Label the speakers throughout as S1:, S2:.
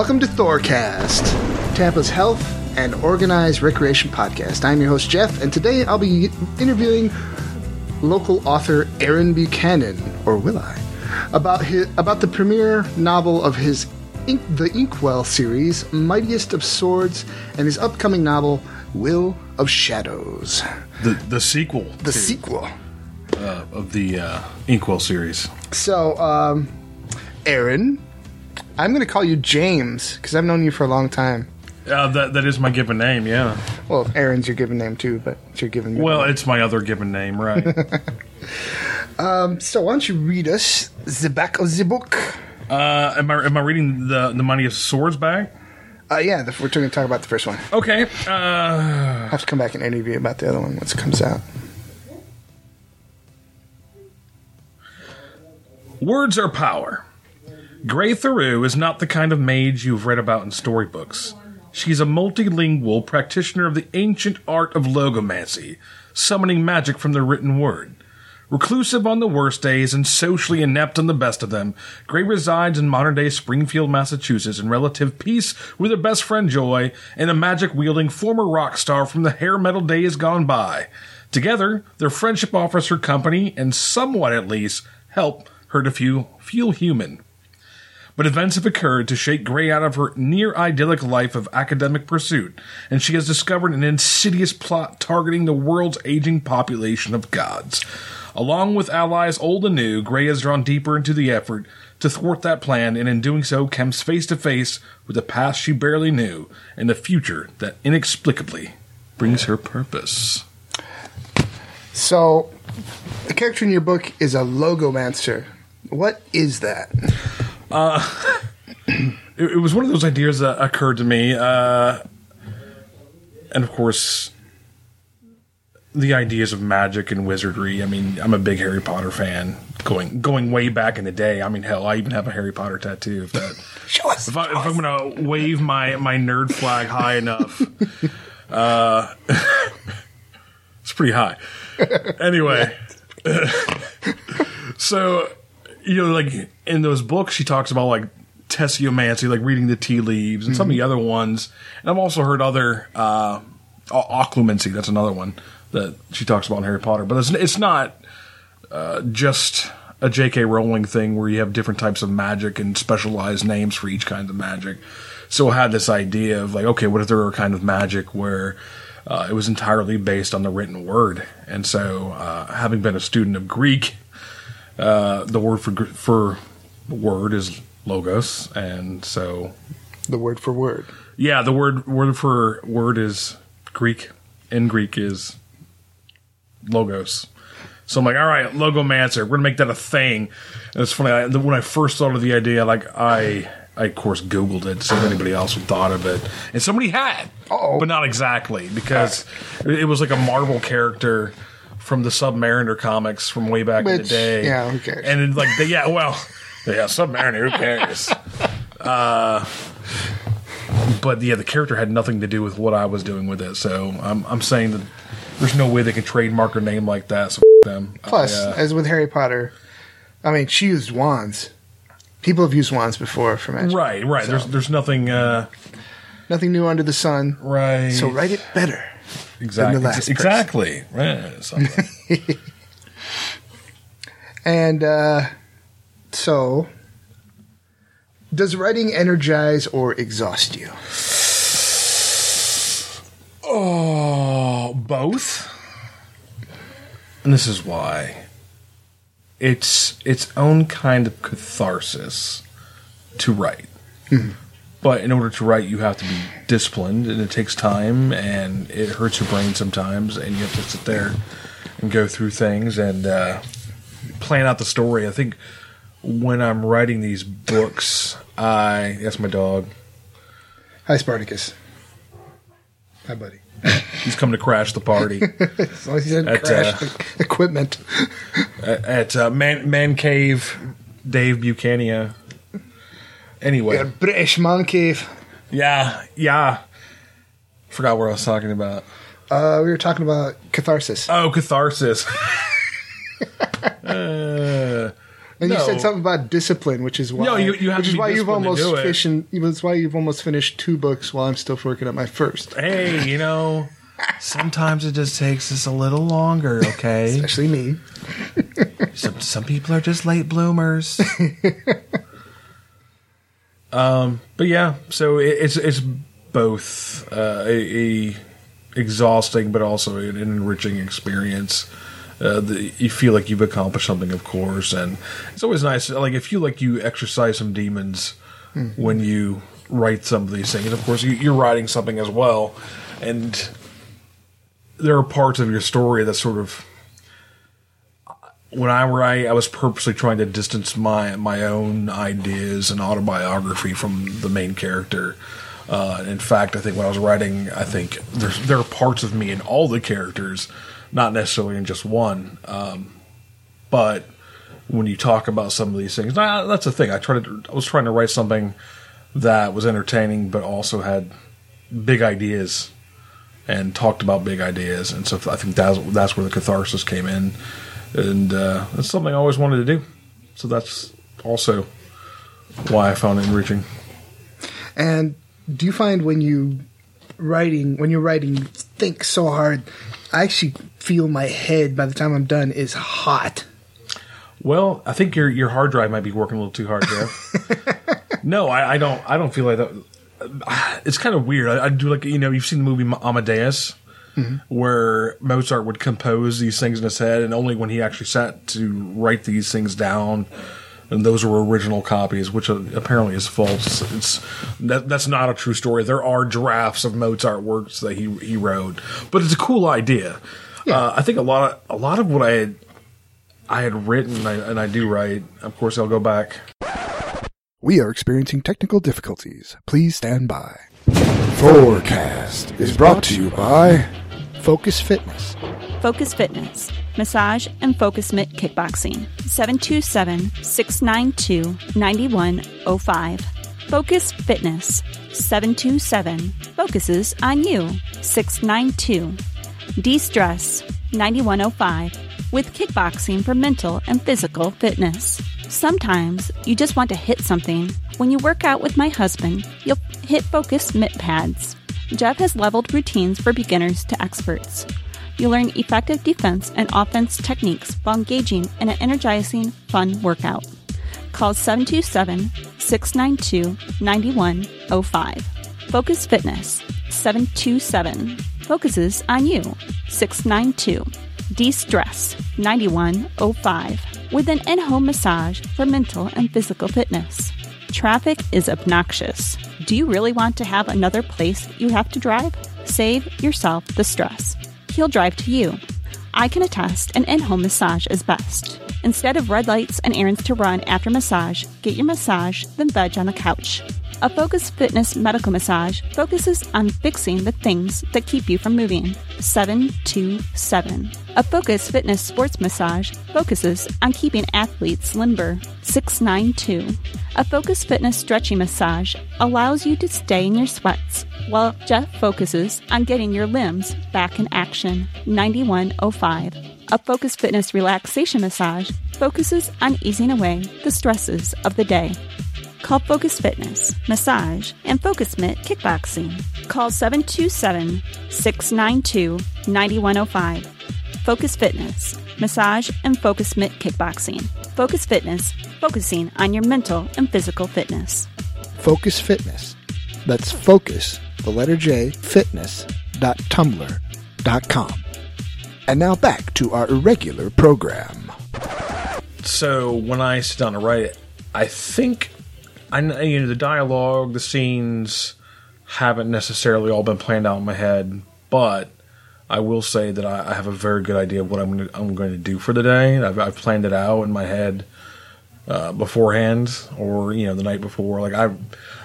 S1: Welcome to Thorcast, Tampa's health and organized recreation podcast. I'm your host, Jeff, and today I'll be interviewing local author Aaron Buchanan, or will I, about his, about the premiere novel of his Ink, the Inkwell series, Mightiest of Swords, and his upcoming novel, Will of Shadows.
S2: The the sequel
S1: The sequel.
S2: uh, of the uh, Inkwell series.
S1: So, um, Aaron, I'm going to call you James because I've known you for a long time.
S2: Uh, that that is my given name. Yeah.
S1: Well, Aaron's your given name too, but it's your given name.
S2: Well, it's my other given name, right?
S1: so why don't you read us the back of the book?
S2: uh, am I am I reading the the Mighty of Swords back?
S1: Uh, yeah, the, we're going to talk about the first one.
S2: Okay. Uh,
S1: I have to come back and interview about the other one once it comes out.
S2: words are power. Grey Theroux is not the kind of mage you've read about in storybooks. She's a multilingual practitioner of the ancient art of logomancy, summoning magic from the written word. Reclusive on the worst days and socially inept on the best of them, Gray resides in modern day Springfield, Massachusetts in relative peace with her best friend Joy and a magic wielding former rock star from the hair metal days gone by. Together, their friendship offers her company and somewhat at least help her to feel, feel human. But events have occurred to shake Gray out of her near idyllic life of academic pursuit, and she has discovered an insidious plot targeting the world's aging population of gods. Along with allies old and new, Gray has drawn deeper into the effort to thwart that plan, and in doing so, comes face to face with a past she barely knew and a future that inexplicably brings her purpose.
S1: So, the character in your book is a logomancer. What is that?
S2: it, it was one of those ideas that occurred to me, uh, and of course, the ideas of magic and wizardry. I mean, I'm a big Harry Potter fan, going going way back in the day. I mean, hell, I even have a Harry Potter tattoo. If that,
S1: Show us.
S2: if, I, if I'm gonna wave my my nerd flag high enough, uh, it's pretty high. Anyway, so you know, like in those books, she talks about like tasseomancy, like reading the tea leaves, and some of the other ones. And I've also heard other uh, occlumency. That's another one that she talks about in Harry Potter. But it's it's not uh, just a J.K. Rowling thing where you have different types of magic and specialized names for each kind of magic. So I had this idea of like, okay, what if there were a kind of magic where uh, it was entirely based on the written word? And so, uh, having been a student of Greek, uh, the word for for word is logos, and so
S1: The word for word.
S2: yeah, the word word for word is Greek. In Greek is logos. So I'm like, all right, logomancer. We're gonna make that a thing. And it's funny. I, when I first thought of the idea, like I, I of course Googled it to see if anybody else had thought of it, and somebody had,
S1: Uh-oh.
S2: but not exactly because it, it was like a Marvel character from the Submariner comics from way back in the day.
S1: yeah, who cares?
S2: And like, the, yeah, well, yeah, Submariner. Who cares? but yeah, the character had nothing to do with what I was doing with it. So I'm I'm saying that there's no way they can trademark a name like that. So f- them.
S1: Plus,
S2: I, uh,
S1: as with Harry Potter, I mean, she used wands. People have used wands before for magic.
S2: right, right. There's there's nothing. Uh,
S1: Nothing new under the sun.
S2: right.
S1: So write it better.
S2: Exactly.
S1: last person.
S2: exactly. Right.
S1: And uh, so, does writing energize or exhaust you?
S2: oh, both. And this is why. It's its own kind of catharsis to write. But in order to write, you have to be disciplined, and it takes time, and it hurts your brain sometimes, and you have to sit there and go through things and uh, plan out the story. I think when I'm writing these books, I that's my dog.
S1: Hi, Spartacus. Hi, buddy.
S2: He's come to crash the party
S1: As long as he didn't
S2: At,
S1: crash
S2: uh,
S1: equipment.
S2: at, uh, Man Man Cave. Dave Buchanan. Anyway,
S1: Yeah, British man cave.
S2: yeah, yeah. Forgot what I was talking about.
S1: Uh, we were talking about catharsis.
S2: Oh, catharsis. uh,
S1: And you said something about discipline, which is why
S2: No, you- you have
S1: which
S2: to
S1: is why you've almost
S2: it.
S1: That's why you've almost finished two books while I'm still working at my first.
S2: Hey, you know, sometimes it just takes us a little longer, okay?
S1: Especially me.
S2: some, some people are just late bloomers. um, but yeah, so it, it's it's both uh, a, a exhausting but also an enriching experience. Uh, the, you feel like you've accomplished something, of course, and it's always nice. Like if you like you exercise some demons when you write some of these things. Of course, you, you're writing something as well, and there are parts of your story that sort of when I write, I was purposely trying to distance my my own ideas and autobiography from the main character. Uh, in fact, I think when I was writing, I think there's there are parts of me in all the characters, not necessarily in just one. Um, but when you talk about some of these things, nah, that's the thing. I tried to, I was trying to write something that was entertaining, but also had big ideas and talked about big ideas. And so I think that's that's where the catharsis came in, and uh, that's something I always wanted to do. So that's also why I found it enriching.
S1: And do you find when you writing when you're writing you think so hard? I actually feel my head by the time I'm done is hot.
S2: Well, I think your your hard drive might be working a little too hard, Jeff. no, I, I don't. I don't feel like that. It's kind of weird. I, I do like you know you've seen the movie Amadeus, where Mozart would compose these things in his head, and only when he actually sat to write these things down, and those were original copies, which uh, apparently is false. It's that, that's not a true story. There are drafts of Mozart works that he he wrote, but it's a cool idea. Uh, I think a lot of a lot of what I had I had written, I, and I do write. Of course, I'll go back.
S3: We are experiencing technical difficulties. Please stand by. Thorcast is brought to you by
S1: Focus Fitness.
S4: Focus Fitness, Massage and Focus Mitt Kickboxing, 727 692 9105. Focus Fitness, 727 focuses on you, 692. De Stress, 9105, with kickboxing for mental and physical fitness. Sometimes you just want to hit something. When you work out with my husband, you'll hit focus mitt pads. Jeff has leveled routines for beginners to experts. You'll learn effective defense and offense techniques while engaging in an energizing, fun workout. Call 727 692 9105. Focus Fitness 727 focuses on you 692. De Stress 9105 with an in home massage for mental and physical fitness. Traffic is obnoxious. Do you really want to have another place you have to drive? Save yourself the stress. He'll drive to you. I can attest an in home massage is best. Instead of red lights and errands to run after massage, get your massage, then veg on the couch. A Focus Fitness medical massage focuses on fixing the things that keep you from moving. 727. A Focus Fitness sports massage focuses on keeping athletes limber. 692. A Focus Fitness stretching massage allows you to stay in your sweats, while Jeff focuses on getting your limbs back in action. 9105. A Focus Fitness relaxation massage focuses on easing away the stresses of the day. Call Focus Fitness, Massage, and Focus Mitt Kickboxing. Call 727 692 9105. Focus Fitness, Massage, and Focus Mitt Kickboxing. Focus Fitness, focusing on your mental and physical fitness.
S1: Focus Fitness. That's focus, the letter J, fitness.tumblr.com.
S3: And now back to our irregular program.
S2: So when I sit down to write it, I think I you know the dialogue, the scenes haven't necessarily all been planned out in my head, but I will say that I, I have a very good idea of what I'm gonna, I'm going to do for the day. I've, I've planned it out in my head uh, beforehand, or you know the night before. Like I,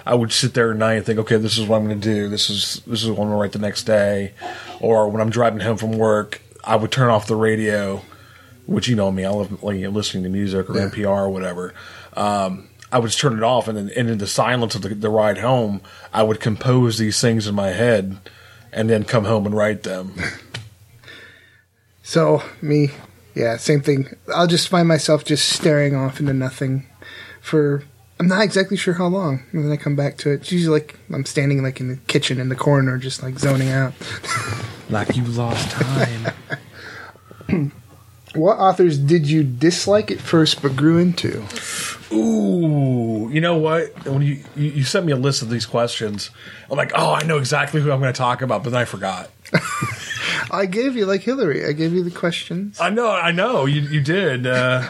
S2: I would sit there at night and think, okay, this is what I'm going to do. This is this is what I'm going to write the next day, or when I'm driving home from work, I would turn off the radio which you know me, I love like, listening to music or NPR or whatever. Um, I would just turn it off, and then and in the silence of the, the ride home, I would compose these things in my head, and then come home and write them.
S1: So, me, Yeah, same thing. I'll just find myself just staring off into nothing for I'm not exactly sure how long. And then I come back to it. It's usually like I'm standing like in the kitchen in the corner, just like zoning out.
S2: Like you lost time.
S1: What authors did you dislike at first but grew into?
S2: Ooh, you know what? When you, you you sent me a list of these questions, I'm like, oh, I know exactly who I'm going to talk about, but then I forgot.
S1: I gave you like Hillary. I gave you the questions.
S2: I know, I know, you you did, uh,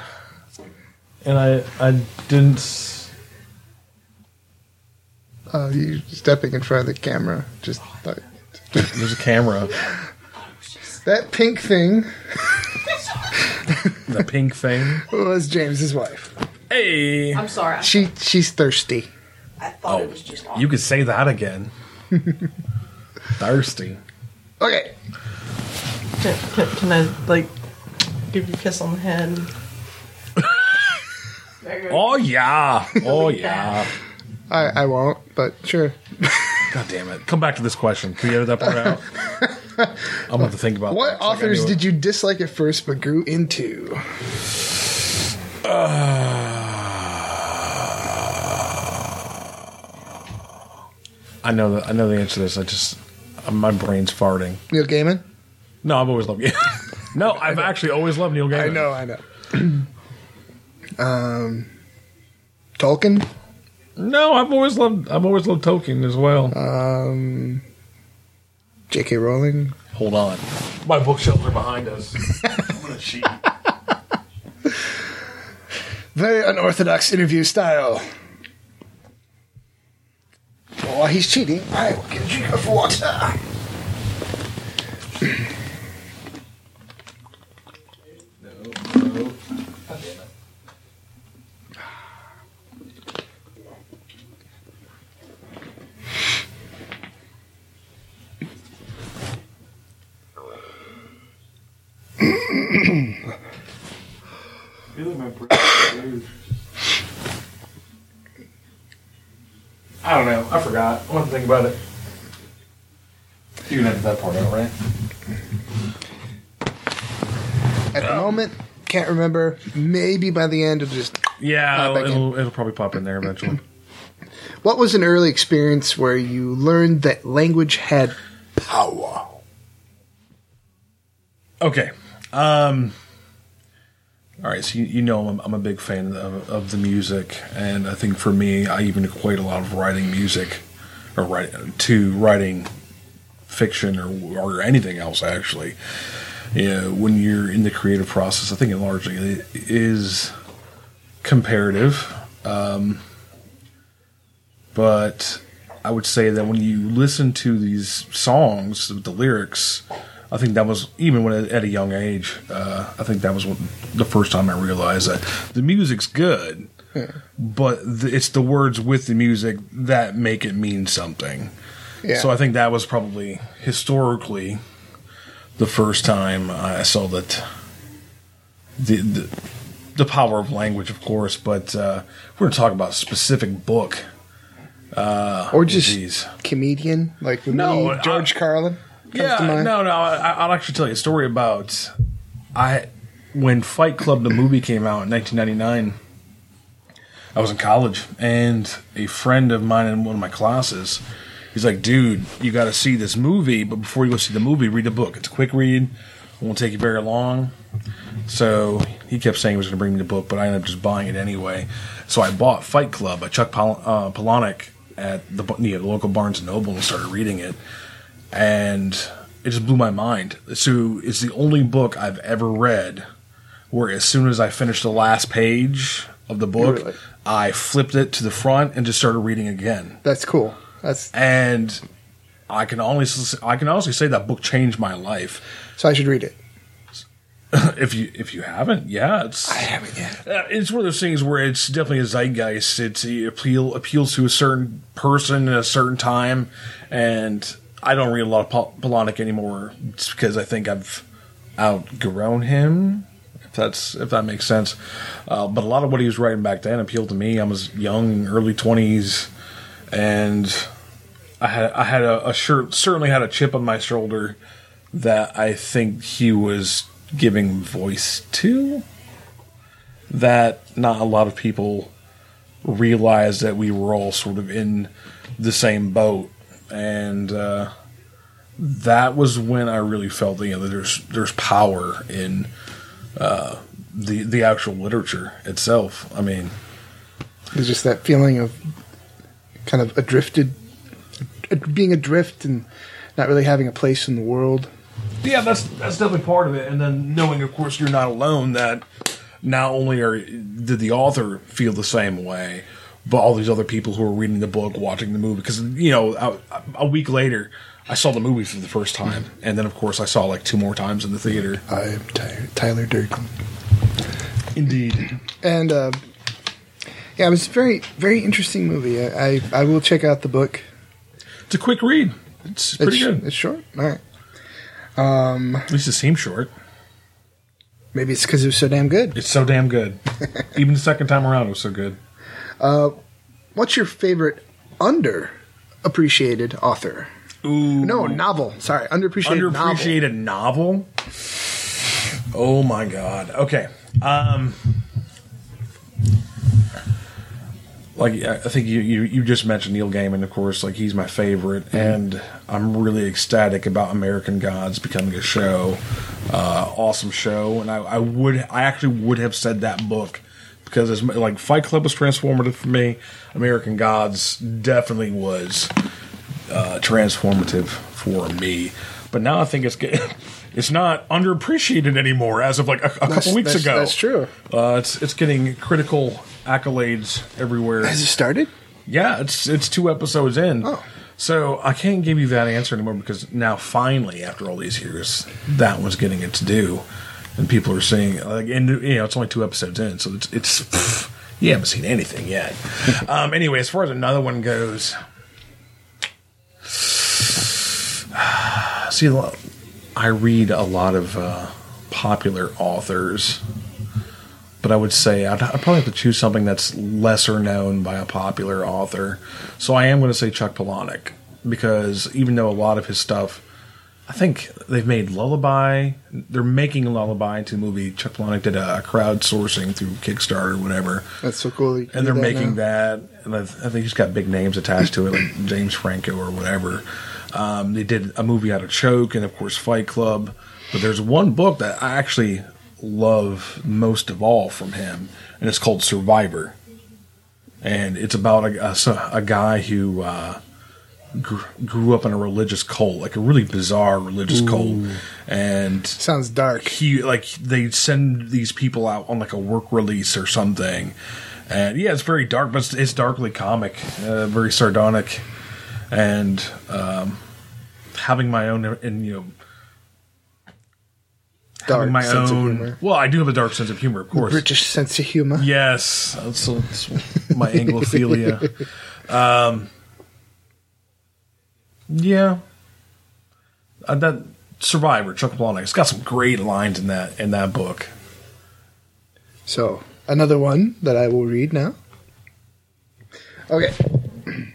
S2: and I I didn't. s-
S1: Uh, you stepping in front of the camera, just like
S2: There's a camera,
S1: that pink thing
S2: the pink thing.
S1: was James's wife.
S2: Hey,
S5: I'm sorry.
S1: She she's thirsty.
S5: I thought
S2: Oh,
S5: it was just
S2: you could say that again. Thirsty.
S1: Okay,
S5: Can, can, can I like give you a kiss on the head?
S2: Oh yeah, oh yeah.
S1: I I won't, but sure.
S2: God damn it! Come back to this question. Can you edit that part out? I'm going to think about
S1: What
S2: that. It's
S1: authors
S2: knew
S1: did you dislike at first but grew into?
S2: I know that I know the answer to this. I just my brain's farting.
S1: Neil Gaiman.
S2: No, I've always loved you. no, I've actually always loved Neil Gaiman.
S1: I know, I know. um, Tolkien.
S2: No, I've always loved I've always loved Tolkien as well.
S1: Um, J.K. Rowling.
S2: Hold on, my bookshelves are behind us. I'm gonna cheat.
S1: Very unorthodox interview style. While he's cheating, I will get a drink of water.
S2: don't know. I forgot. I want to think about it. You can edit that part out, right?
S1: At the moment, can't remember. Maybe by the end, it'll just.
S2: Yeah,
S1: Pop
S2: it'll,
S1: back in.
S2: it'll, it'll probably pop in there eventually.
S1: What was an early experience where you learned that language had power?
S2: Okay. Um, all right. So you, you know I'm, I'm a big fan of, of the music, and I think for me, I even equate a lot of writing music or write, to writing fiction or or anything else. Actually, you know, when you're in the creative process, I think it largely is comparative. Um, but I would say that when you listen to these songs, the lyrics, I think that was even when at a young age. Uh, I think that was what, the first time I realized that the music's good, but the, it's the words with the music that make it mean something.
S1: Yeah.
S2: So I think that was probably historically the first time I saw that the the, the power of language, of course. But uh, we're going to talk about a specific book.
S1: or just
S2: Geez.
S1: comedian like
S2: No,
S1: me, George Carlin.
S2: Yeah, no, no. I, I'll actually tell you a story about I when Fight Club the movie came out in 1999. I was in college, and a friend of mine in one of my classes, he's like, "Dude, you got to see this movie, but before you go see the movie, read the book. It's a quick read. It won't take you very long." So he kept saying he was going to bring me the book, but I ended up just buying it anyway. So I bought Fight Club by Chuck Pal- uh, Palahniuk at the, you know, the local Barnes and Noble and started reading it and it just blew my mind. So it's the only book I've ever read where as soon as I finished the last page of the book,
S1: Really?
S2: I flipped it to the front and just started reading again.
S1: That's cool. That's
S2: And I can honestly, I can honestly say that book changed my life.
S1: so I should read it.
S2: if you if you haven't, yeah, it's
S1: haven't yet.
S2: Uh, it's one of those things where it's definitely a zeitgeist. It's it appeal appeals to a certain person at a certain time, and I don't read a lot of Pol- Palahniuk anymore. It's because I think I've outgrown him. If that's if that makes sense, uh, but a lot of what he was writing back then appealed to me. I was young, early twenties, and I had I had a, a shirt certainly had a chip on my shoulder that I think he was giving voice to that not a lot of people realized that we were all sort of in the same boat and uh, that was when I really felt you know that there's there's power in uh, the the actual literature itself. I mean,
S1: It's just that feeling of kind of adrifted, being adrift and not really having a place in the world.
S2: yeah, that's that's definitely part of it. And then knowing, of course, you're not alone. That not only are did the author feel the same way, but all these other people who were reading the book, watching the movie. Because you know, a, a week later, I saw the movie for the first time, and then of course I saw like two more times in the theater.
S1: I am Ty- Tyler Durden.
S2: Indeed.
S1: And uh, yeah, it was a very, very interesting movie. I, I, I will check out the book.
S2: It's a quick read. It's pretty
S1: it's,
S2: good.
S1: It's short. All right.
S2: At least it seems short.
S1: Maybe it's because it was so damn good.
S2: It's so damn good. Even the second time around, it was so good.
S1: What's your favorite underappreciated author?
S2: Ooh,
S1: No, novel. Sorry, underappreciated, novel.
S2: underappreciated novel. Oh my god. Okay. Um like I think you, you you just mentioned Neil Gaiman, of course. Like he's my favorite, and I'm really ecstatic about American Gods becoming a show. Uh, awesome show, and I, I would I actually would have said that book because as like Fight Club was transformative for me. American Gods definitely was uh, transformative for me. But now I think it's get, it's not underappreciated anymore. As of like a, a couple weeks
S1: that's-
S2: ago,
S1: that's true.
S2: Uh, it's it's getting critical accolades everywhere.
S1: Has it started?
S2: Yeah, it's it's two episodes in.
S1: Oh.
S2: So I can't give you that answer anymore because now finally, after all these years, that one's getting its due, and people are saying like, and you know, it's only two episodes in, so it's it's pff, you haven't seen anything yet. um, anyway, as far as another one goes, see, I read a lot of uh, popular authors but I would say I'd, I'd probably have to choose something that's lesser known by a popular author. So I am going to say Chuck Palahniuk because even though a lot of his stuff, I think they've made Lullaby. They're making Lullaby into a movie. Chuck Palahniuk did a, crowdsourcing through Kickstarter or whatever,
S1: That's so cool. that you can
S2: and they're
S1: that
S2: making
S1: now.
S2: that. And I, I think he's got big names attached to it, like James Franco or whatever. Um, they did a movie out of Choke, and of course Fight Club. But there's one book that I actually love most of all from him, and it's called Survivor. And it's about a, a, a guy who uh, grew, grew up in a religious cult, like a really bizarre religious cult, and
S1: Sounds dark.
S2: he like they send these people out on like a work release or something and yeah it's very dark but it's, it's darkly comic uh, very sardonic and um having my own and you know
S1: Dark
S2: having my
S1: sense of
S2: own
S1: humor.
S2: well i do have a dark sense of humor of course
S1: British sense of humor.
S2: yes that's, that's my anglophilia um yeah uh, that survivor chuck palahniuk it's got some great lines in that in that book
S1: So, another one that I will read now. Okay.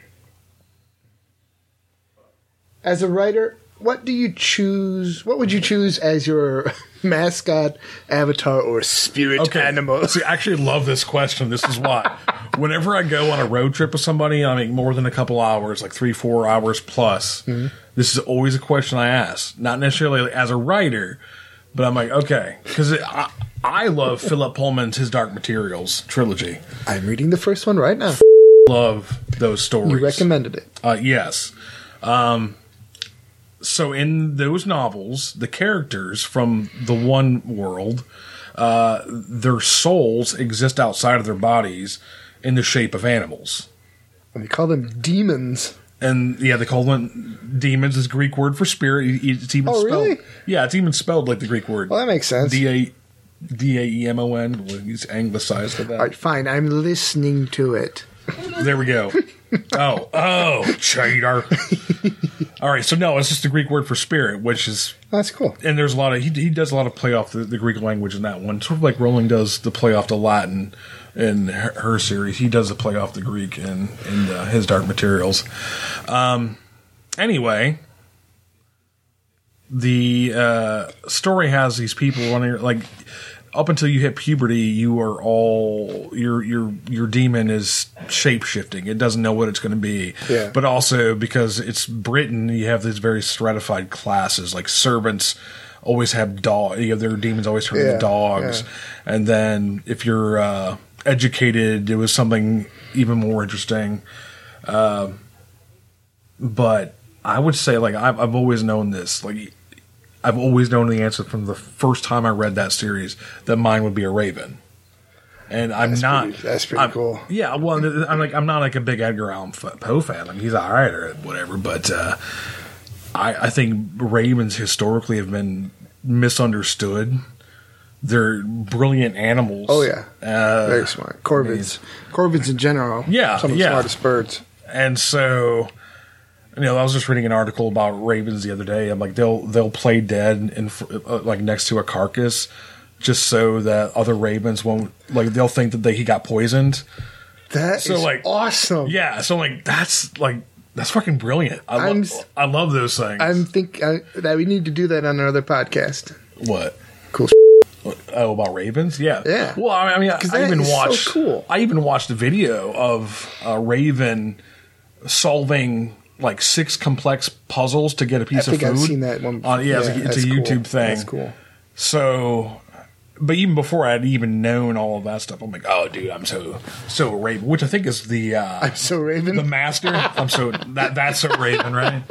S1: As a writer, what do you choose? What would you choose as your mascot, avatar, or spirit animal?
S2: See, I actually love this question. This is why. Whenever I go on a road trip with somebody, I mean more than a couple hours, like three, four hours plus,
S1: Mm-hmm.
S2: this is always a question I ask. Not necessarily as a writer, but I'm like, okay, because I, I love Philip Pullman's His Dark Materials trilogy.
S1: I'm reading the first one right now.
S2: Love those stories.
S1: You recommended it.
S2: Uh, yes. Um, so in those novels, the characters from the one world, uh, their souls exist outside of their bodies in the shape of animals.
S1: And they call them daemons.
S2: And yeah, they call them daemons. Is a Greek word for spirit. It's even
S1: Oh,
S2: spelled.
S1: really?
S2: Yeah, it's even spelled like the Greek word.
S1: Well, that makes sense.
S2: D a D a e m o n. He's anglicized with that.
S1: All right, fine. I'm listening to it.
S2: There we go. Oh, oh, cheater. All right, so no, it's just the Greek word for spirit, which is,
S1: That's cool.
S2: and there's a lot of he, he does a lot of play off the, the Greek language in that one, sort of like Rowling does the play off the Latin in her, her series. He does the play off the Greek in in uh, his Dark Materials. Um, anyway, the uh, story has these people running like up until you hit puberty, you are all your your your daemon is shape shifting. It doesn't know what it's going to be.
S1: Yeah.
S2: But also because it's Britain, you have these very stratified classes. Like servants always have dog. You have their daemons always turn
S1: Yeah,
S2: into dogs.
S1: yeah.
S2: And then if you're uh, educated, it was something even more interesting. Um, but I would say like I've, I've always known this like I've always known the answer from the first time I read that series that mine would be a raven. And I'm
S1: That's
S2: not.
S1: pretty- that's pretty
S2: I'm-
S1: cool.
S2: Yeah, well, I'm like I'm not like a big Edgar Allan Poe fan. I mean, he's all right or whatever, but uh, I, I think ravens historically have been misunderstood. They're brilliant animals.
S1: Oh yeah,
S2: Uh,
S1: very smart. Corvids, corvids in general.
S2: Yeah,
S1: some of the
S2: yeah.
S1: smartest birds.
S2: and so you know i was just reading an article about ravens the other day i'm like they'll they'll play dead in fr- uh, like next to a carcass just so that other ravens won't like they'll think that they he got poisoned
S1: That is
S2: So, like,
S1: awesome.
S2: yeah so like that's like that's fucking brilliant i,
S1: I'm
S2: lo- I love those things
S1: I'm think I, that we need to do that on another podcast.
S2: what
S1: Cool.
S2: oh about ravens yeah
S1: Yeah.
S2: well i mean i, I even
S1: is so
S2: watched
S1: cool.
S2: i even watched a video of a raven solving like six complex puzzles to get a piece
S1: think
S2: of food.
S1: I've seen that one.
S2: on yeah, it's a, it's a
S1: cool.
S2: YouTube thing.
S1: That's cool.
S2: So, but even before I'd even known all of that stuff, I'm like, oh, dude, I'm so so Raven, which I think is the uh,
S1: I'm so Raven.
S2: the master. I'm so that that's so Raven, right?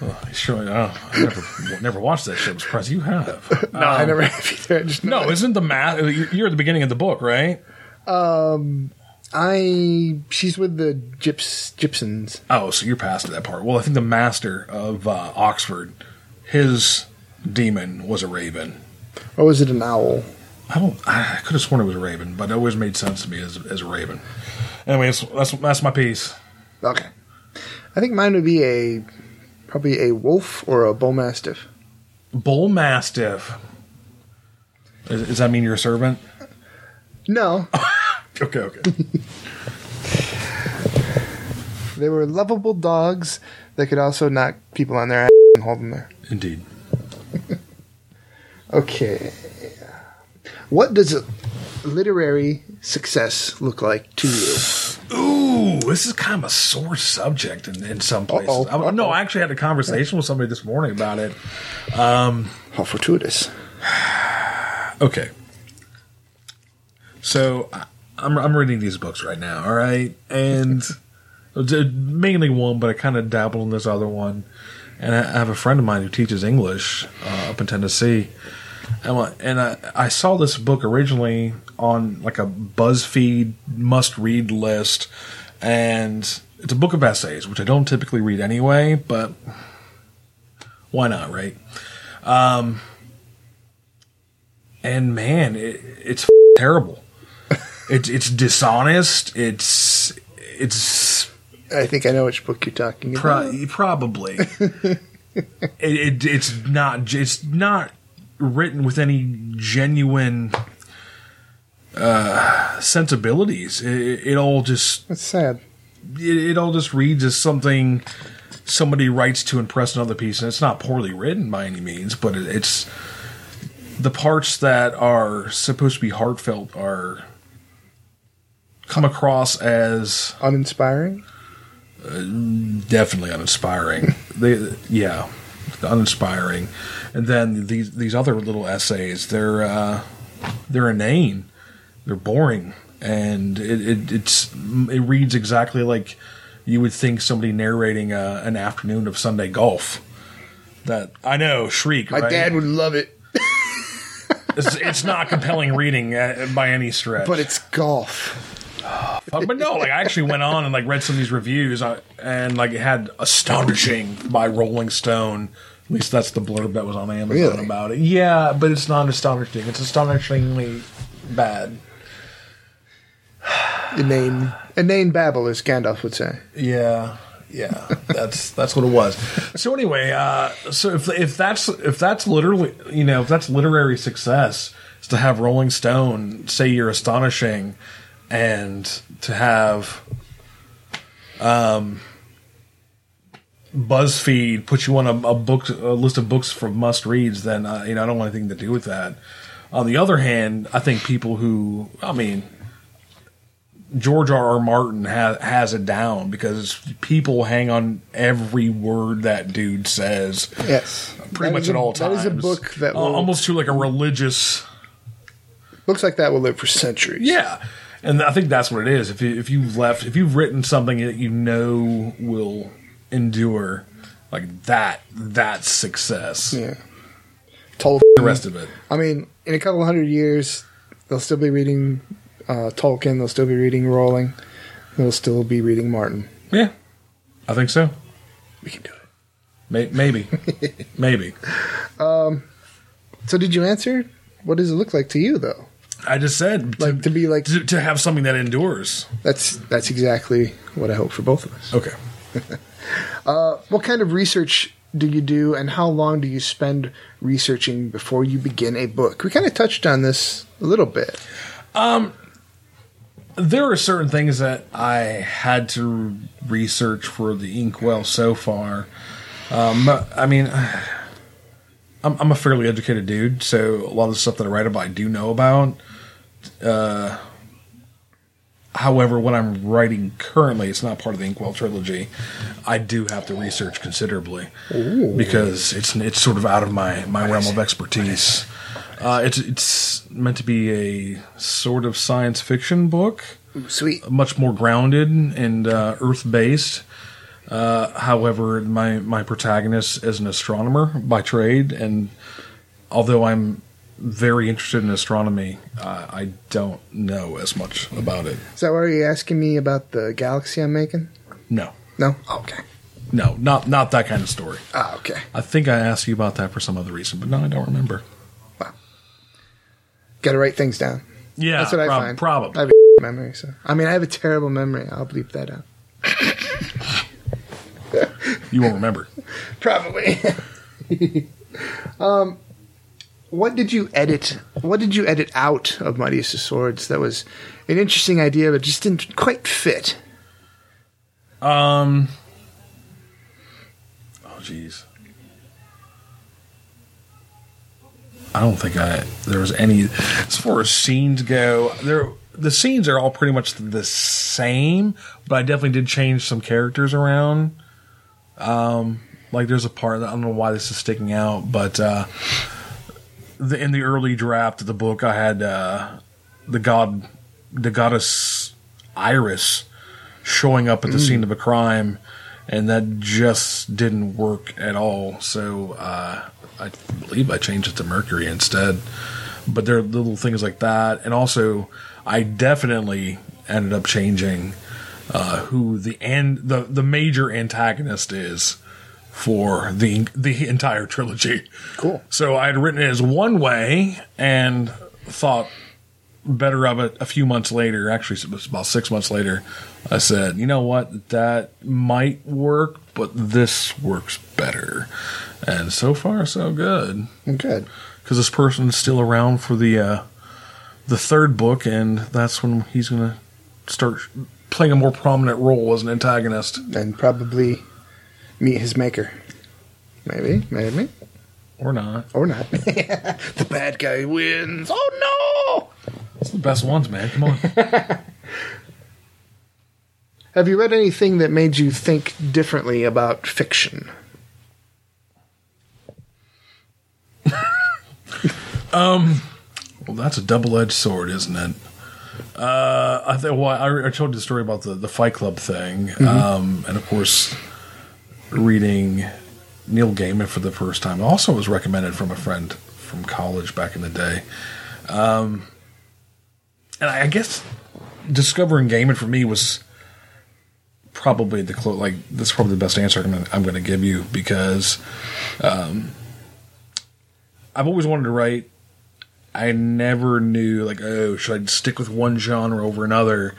S2: Oh, sure. Oh, I never never watched that show. I'm surprised you have.
S1: no, I never have either. I
S2: No, isn't the math? You're at the beginning of the book, right?
S1: I she's with the Gyps Gyptians.
S2: Oh, so you're past that part. Well, I think the master of uh, Oxford, his daemon was a raven.
S1: Or was it an owl?
S2: I don't. I could have sworn it was a raven, but it always made sense to me as as a raven. Anyways, that's that's my piece.
S1: Okay. I think mine would be a probably a wolf or a bull mastiff.
S2: Bull mastiff. Is, does that mean you're a servant?
S1: No,
S2: Okay, okay.
S1: they were lovable dogs that could also knock people on their ass and hold them there.
S2: Indeed.
S1: Okay. What does a literary success look like to you?
S2: Ooh, this is kind of a sore subject in, in some places.
S1: Uh-oh,
S2: no,
S1: uh-oh.
S2: I actually had a conversation with somebody this morning about it.
S1: Um, How fortuitous.
S2: Okay. So I- I'm I'm reading these books right now, all right, and mainly one, but I kind of dabbled in this other one. And I have a friend of mine who teaches English uh, up in Tennessee, and and I, I saw this book originally on like a BuzzFeed must read list, and it's a book of essays, which I don't typically read anyway, but why not, right? Um, and man, it, it's terrible. It's it's dishonest. It's it's
S1: I think I know which book you're talking about.
S2: probably it, it it's not it's not written with any genuine uh, sensibilities. It, it all just
S1: That's sad.
S2: it, it all just reads as something somebody writes to impress another piece, and it's not poorly written by any means, but it, it's the parts that are supposed to be heartfelt are come across as
S1: Uninspiring.
S2: definitely uninspiring. they, yeah, uninspiring. And then these these other little essays, they're uh, they're inane, they're boring, and it, it it's it reads exactly like you would think somebody narrating a, an afternoon of Sunday golf. That I know, shriek.
S1: My
S2: right?
S1: dad would love it,
S2: It's, it's not compelling reading uh, by any stretch.
S1: but it's golf.
S2: But no, like I actually went on and like read some of these reviews, uh, and like it had astonishing by Rolling Stone. At least that's the blurb that was on Amazon
S1: Really?
S2: about it. Yeah, but it's not astonishing. It's astonishingly bad.
S1: Inane, inane babble, as Gandalf would say.
S2: Yeah, yeah, that's that's what it was. So anyway, uh, so if if that's if that's literally you know if that's literary success is to have Rolling Stone say you're astonishing, and to have um BuzzFeed put you on a, a book a list of books for must reads, then uh, you know I don't want anything to do with that. On the other hand, I think people who I mean George R. R. Martin has has it down because people hang on every word that dude says,
S1: Yes.
S2: pretty
S1: That
S2: much
S1: is
S2: at
S1: a-
S2: all
S1: That
S2: times.
S1: is a book that
S2: Uh, almost to like a religious.
S1: looks like that will live for centuries.
S2: Yeah, and I think that's what it is. If you, if you've left, if you've written something that you know will endure, like that, that's success.
S1: Yeah. Tolkien.
S2: The rest of it,
S1: I mean, in a couple hundred years, they'll still be reading uh, Tolkien. They'll still be reading Rowling. They'll still be reading Martin.
S2: yeah, I think so.
S1: We can do it.
S2: May- maybe, maybe.
S1: Um, so, did you answer? What does it look like to you, though?
S2: I just said to,
S1: Like to be like
S2: to, to have something that endures.
S1: that's that's exactly what I hope for both of us.
S2: Okay.
S1: What kind of research do you do, and how long do you spend researching before you begin a book? We kind of touched on this a little bit.
S2: there are certain things that I had to research for the Inkwell so far. Um, I mean, I'm, I'm a fairly educated dude, so a lot of the stuff that I write about, I do know about. Uh, however, when I'm writing currently, it's not part of the Inkwell trilogy. I do have to research considerably because it's it's sort of out of my, my realm of expertise. Uh, it's it's meant to be a sort of science fiction book
S1: Sweet.
S2: much more grounded and uh, earth based. Uh, however, my my protagonist is an astronomer by trade, and although I'm very interested in astronomy, uh, I don't know as much about it.
S1: Is that why are you're asking me about the galaxy I'm making?
S2: No,
S1: No. Okay.
S2: no, not not that kind of story.
S1: Ah, okay.
S2: I think I asked you about that for some other reason, but no, I don't remember. Wow.
S1: Got to write things down.
S2: Yeah,
S1: That's what I find.
S2: Probably.
S1: I have a memory, so I mean, I have a terrible memory. I'll bleep that out.
S2: you won't remember.
S1: Probably. um, what did you edit? What did you edit out of Mightiest of Swords? That was an interesting idea, but just didn't quite fit.
S2: Um. Oh, jeez. I don't think I there was any as far as scenes go. There the scenes are all pretty much the same, but I definitely did change some characters around. Um, like there's a part I don't know why this is sticking out, but uh, the, in the early draft of the book, I had uh, the god, the goddess Iris showing up at the scene of a crime, and that just didn't work at all. So uh, I believe I changed it to Mercury instead. But there are little things like that, and also I definitely ended up changing uh, who the and the the major antagonist is for the the entire trilogy.
S1: Cool.
S2: So I had written it as one way and thought better of it a few months later. Actually, it was about six months later. I said, you know what, that might work, but this works better. And so far, so good.
S1: Good.
S2: Because this person's still around for the uh, the third book, and that's when he's going to start playing a more prominent role as an antagonist.
S1: And probably meet his maker. Maybe, maybe,
S2: Or not.
S1: or not. the bad guy wins. Oh no!
S2: It's the best ones, man. Come on.
S1: Have you read anything that made you think differently about fiction?
S2: um, Well, that's a double-edged sword, isn't it? Uh, I think. Well, I, I told you the story about the the Fight Club thing, um, and of course, reading Neil Gaiman for the first time. Also, was recommended from a friend from college back in the day. Um, and I guess discovering Gaiman for me was probably the clo- like that's probably the best answer I'm gonna, I'm going to give you because um, I've always wanted to write I never knew like oh should I stick with one genre over another,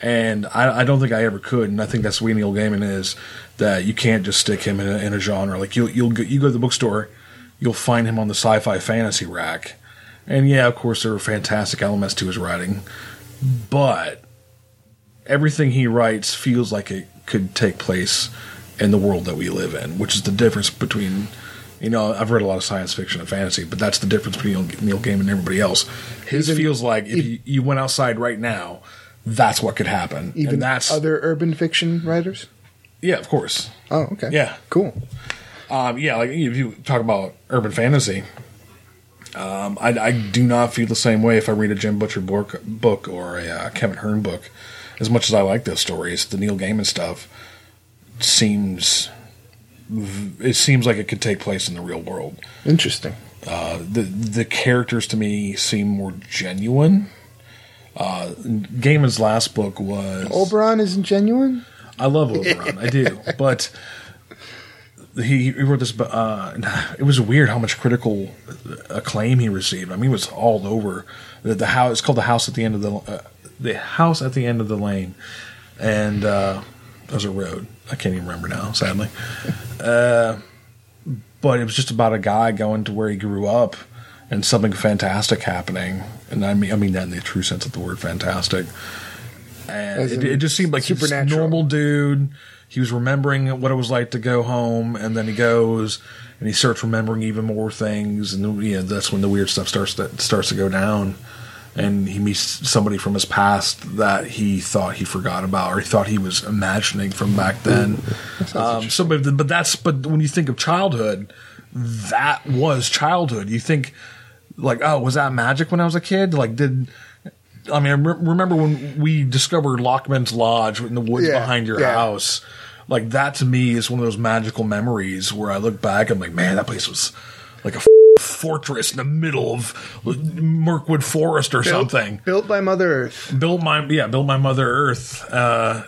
S2: and I, I don't think I ever could, and I think that's the Neil Gaiman is that you can't just stick him in a, in a genre. Like you'll you'll go, you go to the bookstore, you'll find him on the sci-fi fantasy rack, and yeah, of course there are fantastic elements to his writing, but everything he writes feels like it could take place in the world that we live in, which is the difference between. You know, I've read a lot of science fiction and fantasy, but that's the difference between Neil Gaiman and everybody else. His
S1: Even-
S2: feels like if you, you went outside right now, that's what could happen.
S1: Even
S2: and that's
S1: other urban fiction writers.
S2: yeah, of course.
S1: Oh, okay.
S2: Yeah.
S1: Cool.
S2: Um, yeah, like if you talk about urban fantasy, um, I, I do not feel the same way if I read a Jim Butcher book, book or a uh, Kevin Hearne book. As much as I like those stories, the Neil Gaiman stuff seems it seems like it could take place in the real world.
S1: Interesting.
S2: Uh, the the characters to me seem more genuine. Uh, Gaiman's last book was
S1: Oberon isn't genuine.
S2: I love Oberon, I do, but he, he wrote this. Uh, it was weird how much critical acclaim he received. I mean, it was all over. The, the house it's called the house at the end of the uh, the house at the end of the lane, and there's a road. I can't even remember now, sadly. Uh, but it was just about a guy going to where he grew up and something fantastic happening. And I mean, I mean that in the true sense of the word fantastic. And it, it just seemed like he's
S1: supernatural.
S2: normal dude. He was remembering what it was like to go home, and then he goes and he starts remembering even more things, and then, yeah, that's when the weird stuff starts that starts to go down. And he meets somebody from his past that he thought he forgot about, or he thought he was imagining from back then. Um, so, but, but that's but when you think of childhood, that was childhood. You think like, oh, was that magic when I was a kid? Like, did I mean, I re- remember when we discovered Lockman's Lodge in the woods
S1: Yeah,
S2: behind your
S1: yeah.
S2: house? Like that to me is one of those magical memories where I look back, I'm like, man, that place was like a f- fortress in the middle of Mirkwood Forest or something.
S1: Built by Mother Earth.
S2: Built my yeah, built my Mother Earth, uh,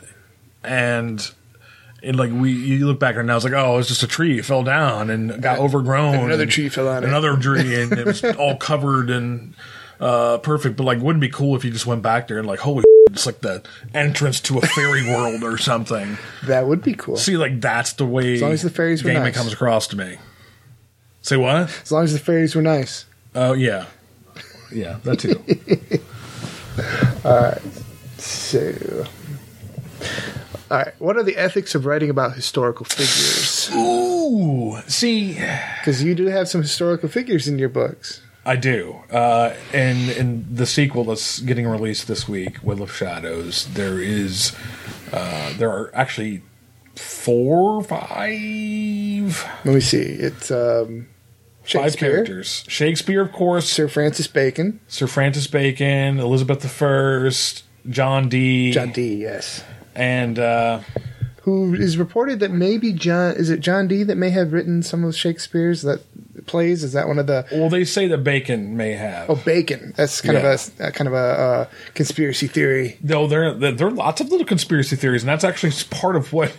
S2: and. And like we, you look back and now it's like, oh, it's just a tree, it fell down and got overgrown.
S1: and another
S2: and
S1: tree fell on it.
S2: Another tree, and it was all covered and uh, perfect. But like, wouldn't it be cool if you just went back there and like, holy, it's like the entrance to a fairy world or something.
S1: That would be cool.
S2: See, like that's the way
S1: As long as the fairies
S2: Gaiman
S1: nice.
S2: comes across to me. Say what?
S1: As long as the fairies were nice.
S2: Oh yeah, yeah, that too. All right.
S1: So, all right. What are the ethics of writing about historical figures?
S2: Ooh, see,
S1: Because you do have some historical figures in your books.
S2: I do. Uh, and in the sequel that's getting released this week, Will of Shadows, there is, uh, there are actually four, five,
S1: Let me see. It's um,
S2: five
S1: Shakespeare,
S2: characters. Shakespeare, of course,
S1: Sir Francis Bacon,
S2: Sir Francis Bacon, Elizabeth I, John Dee.
S1: John Dee. Yes,
S2: and uh,
S1: who is reported that maybe John is it John Dee. that may have written some of Shakespeare's that plays? Is that one of the
S2: well, they say that Bacon may have.
S1: Oh, Bacon. That's kind
S2: Yeah.
S1: of a, a kind of a uh, conspiracy theory.
S2: No, there, there there are lots of little conspiracy theories, and that's actually part of what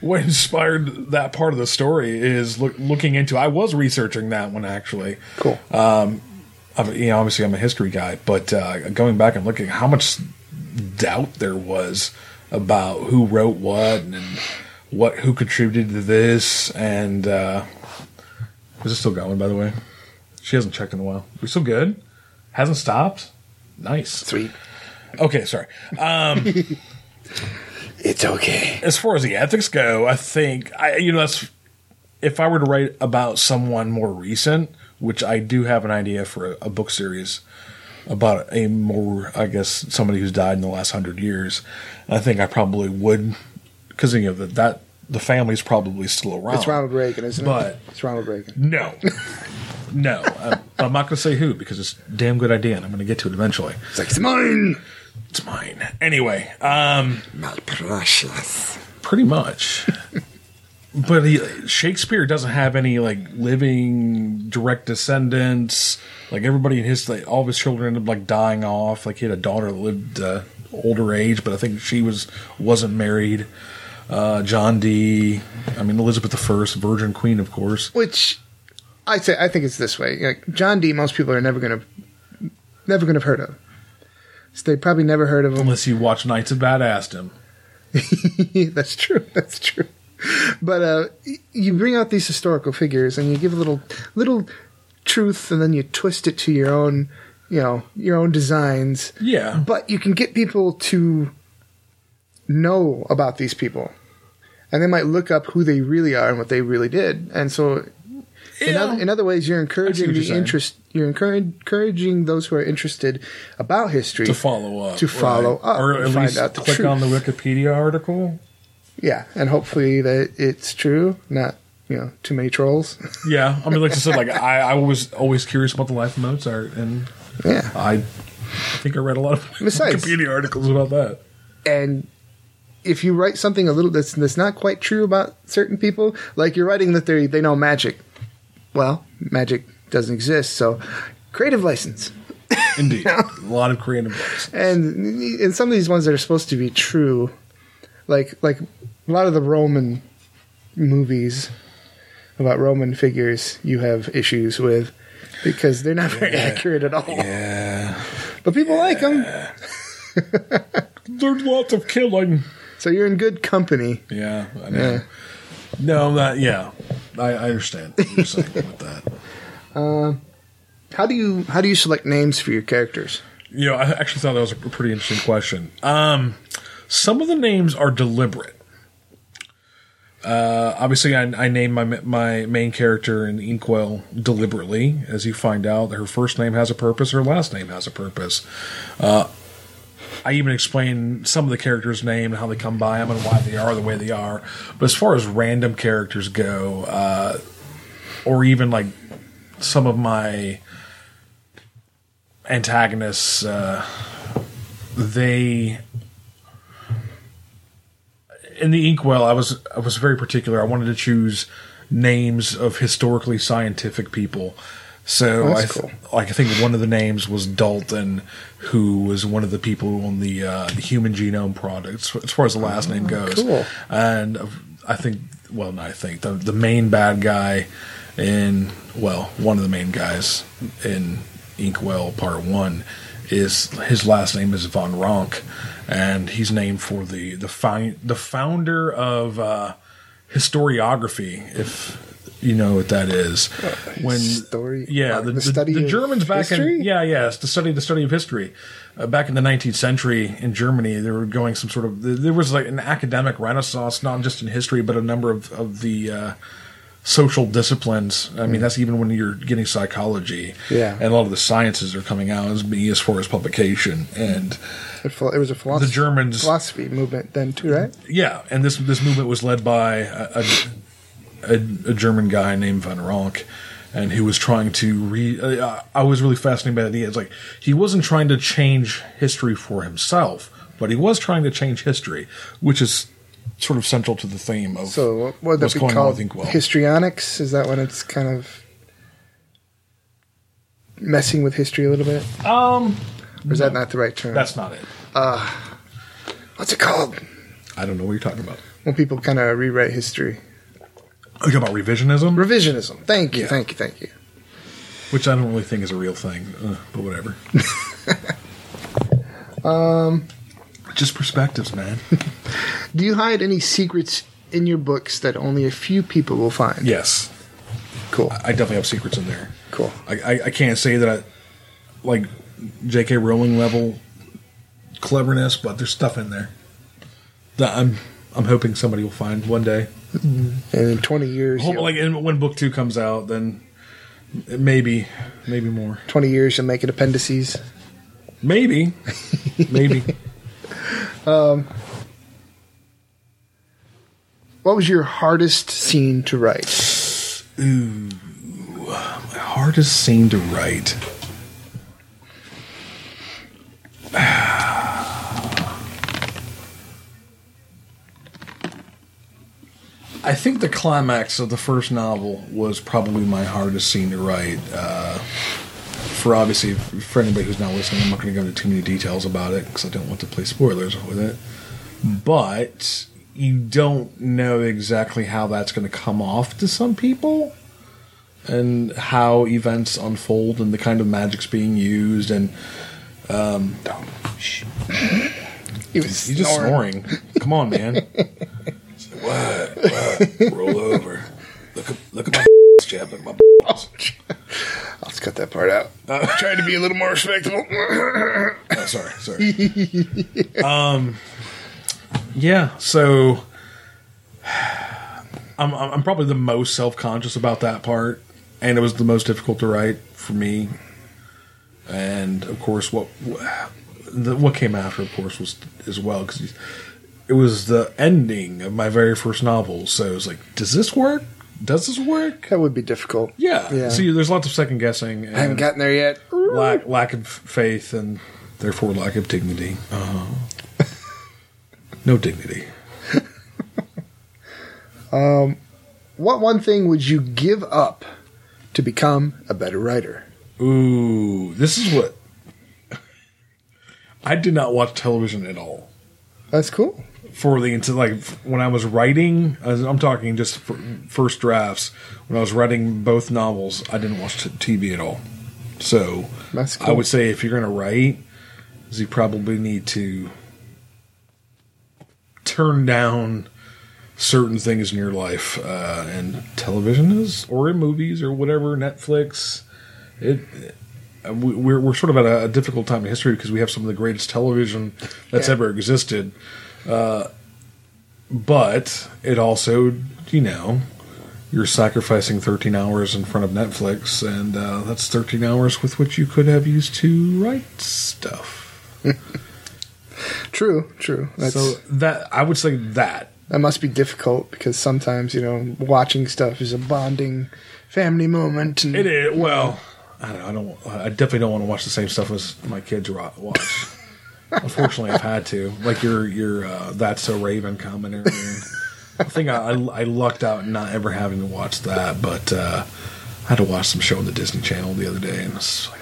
S2: what inspired that part of the story is look, looking into. I was researching that one actually.
S1: Cool.
S2: I've- you know, obviously I'm a history guy, but uh, going back and looking how much doubt there was about who wrote what and what who contributed to this, and uh, is it still going? By the way, she hasn't checked in a while. We still good? Hasn't stopped. Nice.
S1: Sweet.
S2: Okay, sorry. Um,
S1: It's okay.
S2: as far as the ethics go, I think I you know that's if I were to write about someone more recent, which I do have an idea for a, a book series about a more I guess somebody who's died in the last hundred years, I think I probably would because you know that that the family's probably still around.
S1: It's Ronald Reagan, isn't it? It's Ronald Reagan.
S2: No. No, I'm, I'm not going to say who because it's a damn good idea, and I'm going to get to it eventually.
S1: It's like it's mine.
S2: It's mine anyway. Um,
S1: My precious.
S2: pretty much. but he, Shakespeare doesn't have any like living direct descendants. Like everybody in his, like, all of his children ended up like dying off. Like he had a daughter that lived uh, older age, but I think she was wasn't married. Uh, John Dee. I mean Elizabeth I, Virgin Queen, of course.
S1: Which I say, I think it's this way. Like John Dee. most people are never gonna, never gonna have heard of. So they probably never heard of him.
S2: Unless you watch Knights of Badassdom.
S1: That's true. That's true. But uh, you bring out these historical figures and you give a little little truth, and then you twist it to your own, you know, your own designs.
S2: Yeah.
S1: But you can get people to know about these people. and they might look up who they really are and what they really did. And so, in,
S2: Yeah.
S1: other, in other ways, you're encouraging the
S2: you're saying.
S1: interest. You're encouraging those who are interested about history
S2: to follow up,
S1: To follow up
S2: or
S1: and
S2: at
S1: find
S2: least
S1: out
S2: click
S1: truth.
S2: on the Wikipedia article.
S1: Yeah, and hopefully that it's true, not you know too many trolls.
S2: Yeah, I mean, like I said, like I, I was always curious about the life of Mozart, and
S1: yeah,
S2: I think I read a lot of
S1: Besides-
S2: Wikipedia articles about that.
S1: and if you write something a little that's that's not quite true about certain people, like you're writing that they they know magic. Well, magic doesn't exist, so creative license.
S2: Indeed, a lot of creative books.
S1: And in some of these ones that are supposed to be true, like like a lot of the Roman movies about Roman figures, you have issues with because they're not very accurate at all.
S2: Yeah,
S1: But people like them,
S2: there's lots of killing.
S1: so you're in good company.
S2: Yeah, I know.
S1: Yeah.
S2: No, that yeah, I, I understand what you're saying with that.
S1: How do you how do you select names for your characters?
S2: You know, I actually thought that was a pretty interesting question. Um, some of the names are deliberate. Uh, obviously, I, I named my my main character in Inkwell deliberately, as you find out. Her first name has a purpose. Her last name has a purpose. Uh, I even explain some of the characters' name and how they come by them and why they are the way they are. But as far as random characters go, uh, or even like some of my antagonists, uh, they in the Inkwell, I was I was very particular. I wanted to choose names of historically scientific people. So
S1: Oh,
S2: I th-
S1: cool.
S2: like I think one of the names was Dalton, who was one of the people on the uh, the Human Genome Project, as far as the last name goes.
S1: Oh, cool.
S2: And I think, well, not I think the the main bad guy in well, one of the main guys in Inkwell Part One is his last name is Von Ronk, and he's named for the the fi- the founder of uh, historiography, if you know what that is. When
S1: History-
S2: yeah,
S1: uh,
S2: the,
S1: the
S2: the,
S1: study
S2: the
S1: of
S2: Germans back
S1: history?
S2: in yeah yes the study the study of history. Uh, back in the 19th century in Germany, they were going some sort of there was like an academic renaissance, not just in history, but a number of of the uh, social disciplines. I mean, that's even when you're getting psychology.
S1: Yeah.
S2: And a lot of the sciences are coming out as being as far as publication. And
S1: it was a philosophy,
S2: The Germans-
S1: philosophy movement then too, right?
S2: yeah, and this this movement was led by a, a, a, a German guy named Van Ronk. And he was trying to re? Uh, I was really fascinated by the idea. It's like he wasn't trying to change history for himself, but he was trying to change history, which is sort of central to the theme of
S1: So what
S2: what's
S1: be
S2: going on with Inkwell.
S1: Histrionics? Is that when it's kind of messing with history a little bit?
S2: Um,
S1: Or is that not the right term?
S2: that's not it.
S1: What's it called?
S2: I don't know what you're talking about.
S1: When people kind of rewrite history.
S2: Are you talking about revisionism?
S1: Revisionism. Thank you,
S2: Yeah.
S1: thank you, thank you.
S2: Which I don't really think is a real thing, uh, but whatever.
S1: Um,
S2: Just perspectives, man.
S1: Do you hide any secrets in your books that only a few people will find?
S2: yes,
S1: Cool,
S2: I definitely have secrets in there.
S1: cool.
S2: I, I, I can't say that I like J.K. Rowling level cleverness, but there's stuff in there that I'm I'm hoping somebody will find one day.
S1: And in 20 years,
S2: Hope, like and when book two comes out, then maybe maybe more.
S1: 20 years you'll make it appendices.
S2: Maybe maybe.
S1: Um, What was your hardest scene to write?
S2: Ooh, my hardest scene to write. I think the climax of the first novel was probably my hardest scene to write. Uh, for obviously, for anybody who's not listening, I'm not going to go into too many details about it because I don't want to play spoilers with it. But you don't know exactly how that's going to come off to some people and how events unfold and the kind of magic's being used and um,
S1: He was
S2: he's just snoring. Come on, man. what? What? Roll over. Look at look at my Jeff. Look at my
S1: Let's cut that part out. Trying to be a little more respectable.
S2: oh, sorry, sorry. um, yeah. So I'm I'm I'm probably the most self conscious about that part, and it was the most difficult to write for me. And of course, what the, what came after, of course, was as well because it was the ending of my very first novel. So it was like, does this work? Does this work?
S1: That would be difficult.
S2: Yeah.
S1: Yeah.
S2: See, there's lots of second guessing. And
S1: I haven't gotten there yet.
S2: lack lack of faith and therefore lack of dignity. Uh, no dignity.
S1: What one thing would you give up to become a better writer?
S2: Ooh, this is what I did not watch television at all
S1: That's cool.
S2: For the into like when I was writing. I'm talking just first drafts. When I was writing both novels, I didn't watch t- TV at all. So
S1: That's
S2: I would say if you're going to write, you probably need to turn down certain things in your life, uh, and television is, or in movies or whatever, Netflix. It, uh, we- we're we're sort of at a, a difficult time in history because we have some of the greatest television that's
S1: Yeah.
S2: ever existed. Uh, but it also, you know, you're sacrificing 13 hours in front of Netflix, and uh, that's 13 hours with which you could have used to write stuff.
S1: True, true. That's,
S2: so that I would say that
S1: that must be difficult because sometimes you know watching stuff is a bonding family moment. And
S2: it is. Well, I don't. I, don't, I definitely don't want to watch the same stuff as my kids watch. Unfortunately, I've had to. Like your your uh, that's so Raven commentary. I think I, I I lucked out not ever having to watch that, but uh, I had to watch some show on the Disney Channel the other day, and it's like,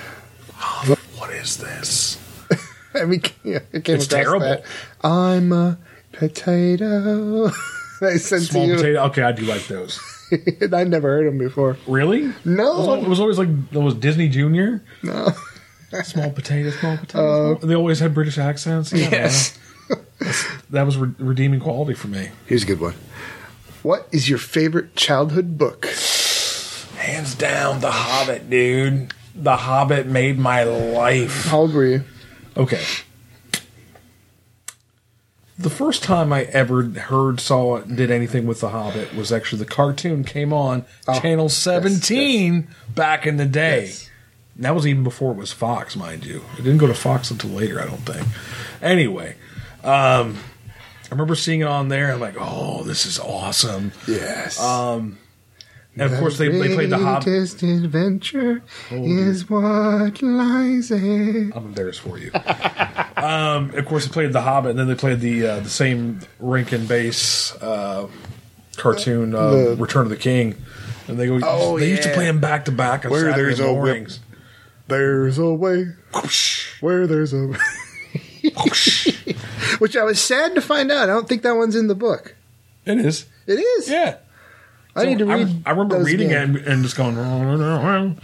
S2: oh, what is this?
S1: I mean, yeah,
S2: It's terrible.
S1: that. I'm a potato. I sent
S2: Small potato. Okay, I do like those.
S1: and I never heard them before.
S2: Really?
S1: No.
S2: It was always like it was Disney Junior.
S1: No.
S2: Small potato, small potato. small- uh, they always had British accents. Yeah,
S1: Yes.
S2: that was re- redeeming quality for me.
S1: Here's a good one. What is your favorite childhood book?
S2: Hands down, The Hobbit, dude. The Hobbit made my life.
S1: How old were you?
S2: Okay. The first time I ever heard, saw, and did anything with The Hobbit was actually the cartoon came on
S1: Oh,
S2: Channel
S1: yes,
S2: 17 back in the day.
S1: Yes.
S2: And that was even before it was Fox, mind you. It didn't go to Fox until later, I don't think. Anyway, um, I remember seeing it on there. I'm like, oh, this is awesome.
S1: Yes.
S2: Um, and of course, they, they played The Hobbit.
S1: Greatest adventure is what lies ahead.
S2: I'm embarrassed for you. um, of course, they played The Hobbit, and then they played the uh, the same Rankin Bass uh, cartoon, uh,
S1: The-
S2: Return of the King. And they go.
S1: Oh,
S2: they used to play them back to back
S1: Where
S2: Saturday
S1: there's
S2: mornings.
S1: There's a way where there's a. Which I was sad to find out. I don't think that one's in the book.
S2: It is,
S1: It is.
S2: yeah.
S1: I need to
S2: I-
S1: read.
S2: I, remember
S1: those
S2: reading
S1: again.
S2: it and, and just going.
S1: I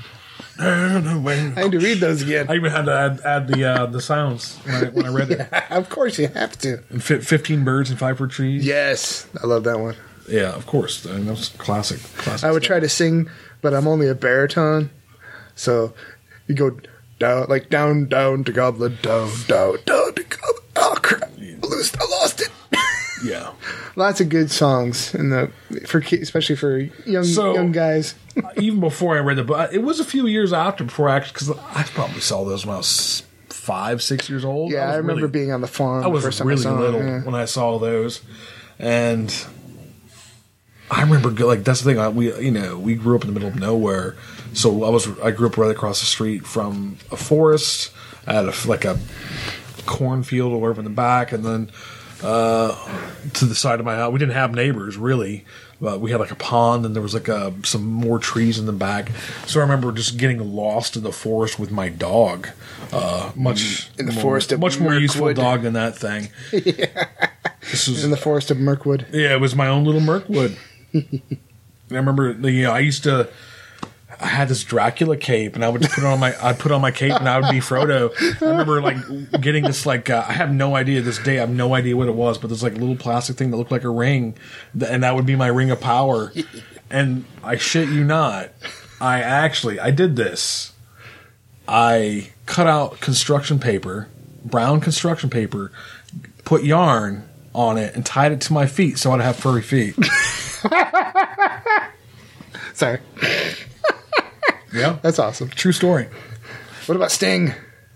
S1: need to read those again.
S2: I even had to add, add the uh, the sounds when I, when I read it.
S1: of course, you have to.
S2: And fi- Fifteen birds and five for trees.
S1: Yes, I love that one.
S2: yeah, of course. I mean, that was classic. classic
S1: I would
S2: stuff.
S1: try to sing, but I'm only a baritone, so you go down, like down, down to goblin, down, down, down to goblin. Oh crap! I lost, I lost it.
S2: Yeah.
S1: Lots of good songs in the for especially for young
S2: So-
S1: young guys.
S2: Uh, even before I read the book, uh, it was a few years after before I actually, because I probably saw those when I was five, six years old.
S1: Yeah, I,
S2: was
S1: remember
S2: really-
S1: being on the farm.
S2: I was really
S1: 'em,
S2: little
S1: yeah.
S2: when I saw those, and I remember like that's the thing. I, we you know we grew up in the middle of nowhere, so I was I grew up right across the street from a forest. I had a, like a cornfield or whatever in the back, and then uh, to the side of my house. We didn't have neighbors really. But we had like a pond, and there was like a, some more trees in the back. So I remember just getting lost in the forest with my dog. Uh, much
S1: In the
S2: more-
S1: forest of
S2: much more useful dog than that thing. yeah. This was
S1: in the forest of Mirkwood.
S2: yeah, it was my own little Mirkwood. I remember, you know, I used to. I had this Dracula cape, and I would just put it on my. I'd put on my cape, and I would be Frodo. I remember like getting this like uh, I have no idea this day. I have no idea what it was, but there's like a little plastic thing that looked like a ring, and that would be my ring of power. And I shit you not, I actually I did this. I cut out construction paper, brown construction paper, put yarn, on it and tied it to my feet so I'd have furry feet.
S1: Sorry.
S2: Yeah,
S1: That's awesome.
S2: true story.
S1: What about Sting?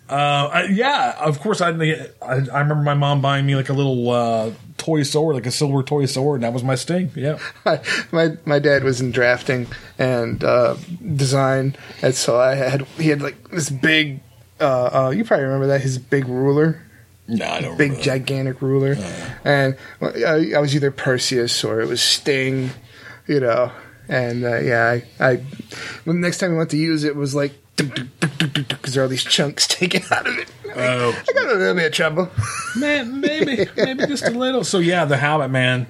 S2: Uh, I, yeah, of course. I, I I remember my mom buying me like a little uh, toy sword, like a silver toy sword, and that was my sting. Yeah.
S1: my my dad was in drafting and uh, design, and so I had he had like this big. Uh, uh, you probably remember that his big ruler,
S2: No, I don't.
S1: big gigantic ruler, and well, I, I was either Perseus or it was Sting, you know. And uh, yeah, I, I when the next time I went to use it, it was like because there are all these chunks taken out of it.
S2: Oh,
S1: I got a little bit of trouble.
S2: man, maybe, maybe just a little. So yeah, the Hobbit, man,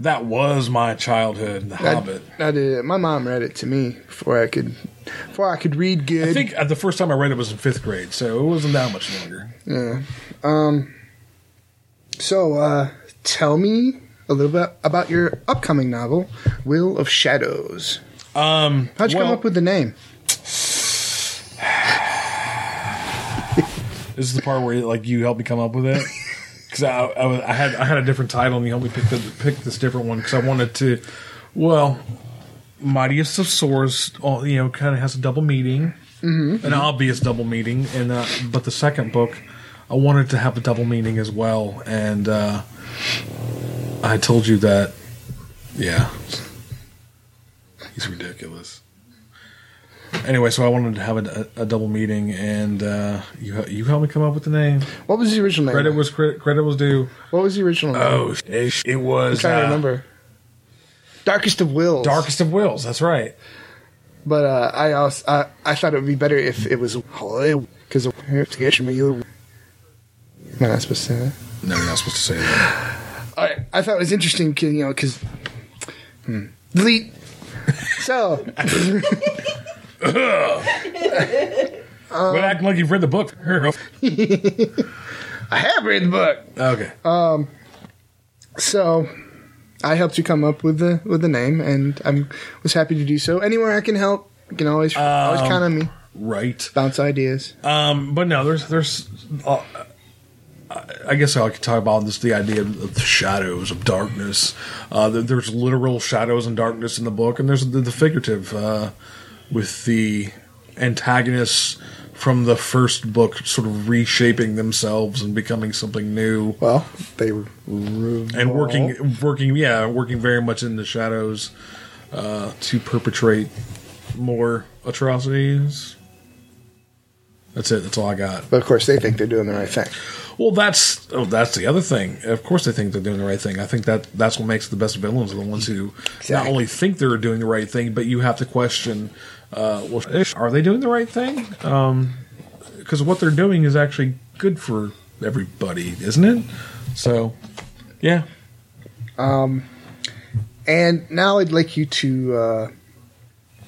S2: that was my childhood. The Hobbit.
S1: I, I did. My mom read it to me before I could, before I could read good.
S2: I think uh, the first time I read it was in fifth grade, so it wasn't that much longer.
S1: Yeah. Um. So, uh, tell me a little bit about your upcoming novel, Will of Shadows.
S2: Um,
S1: How'd you
S2: well,
S1: come up with the name?
S2: This is the part where like you helped me come up with it because I, I, I had I had a different title and you helped me pick the, pick this different one because I wanted to. Well, Mightiest of Swords, you know, kind of has a double meaning, mm-hmm. an obvious double meaning, and uh, but the second book, I wanted to have a double meaning as well, and uh, I told you that, yeah, he's ridiculous. Anyway, so I wanted to have a, a, double meeting, and uh, you you helped me come up with the name.
S1: What was the original name?
S2: Credit was credit, credit was due.
S1: what was the original name?
S2: Oh, it, it was
S1: I'm trying
S2: uh,
S1: to remember. Darkest of Wills.
S2: Darkest of Wills. That's right.
S1: But uh, I also I, I thought it would be better if it was because Am I not supposed to say that?
S2: No, you're not supposed to say that.
S1: I, thought it was interesting, you know, because hmm. delete. So
S2: Quit acting like you've read the book.
S1: I have read the book.
S2: okay. Um.
S1: So I helped you come up with the with the name, and I'm was happy to do so. Anywhere I can help, you can always always count on me.
S2: right.
S1: Bounce ideas.
S2: Um, but no, there's there's. Uh, I guess I could talk about this the idea of the shadows of darkness. Uh, there's literal shadows and darkness in the book, and there's the, the figurative uh, with the antagonists from the first book sort of reshaping themselves and becoming something new.
S1: Well, they were
S2: and working working yeah working very much in the shadows uh, to perpetrate more atrocities that's it. That's all i got.
S1: But of course, they think they're doing the right thing.
S2: well that's oh that's the other thing. Of course they think they're doing the right thing. I think that that's what makes the best villains are the ones who not only think they're doing the right thing but you have to question uh, well are they doing the right thing? Because what they're doing is actually good for everybody isn't it? So yeah.
S1: Um, And now I'd like you to uh,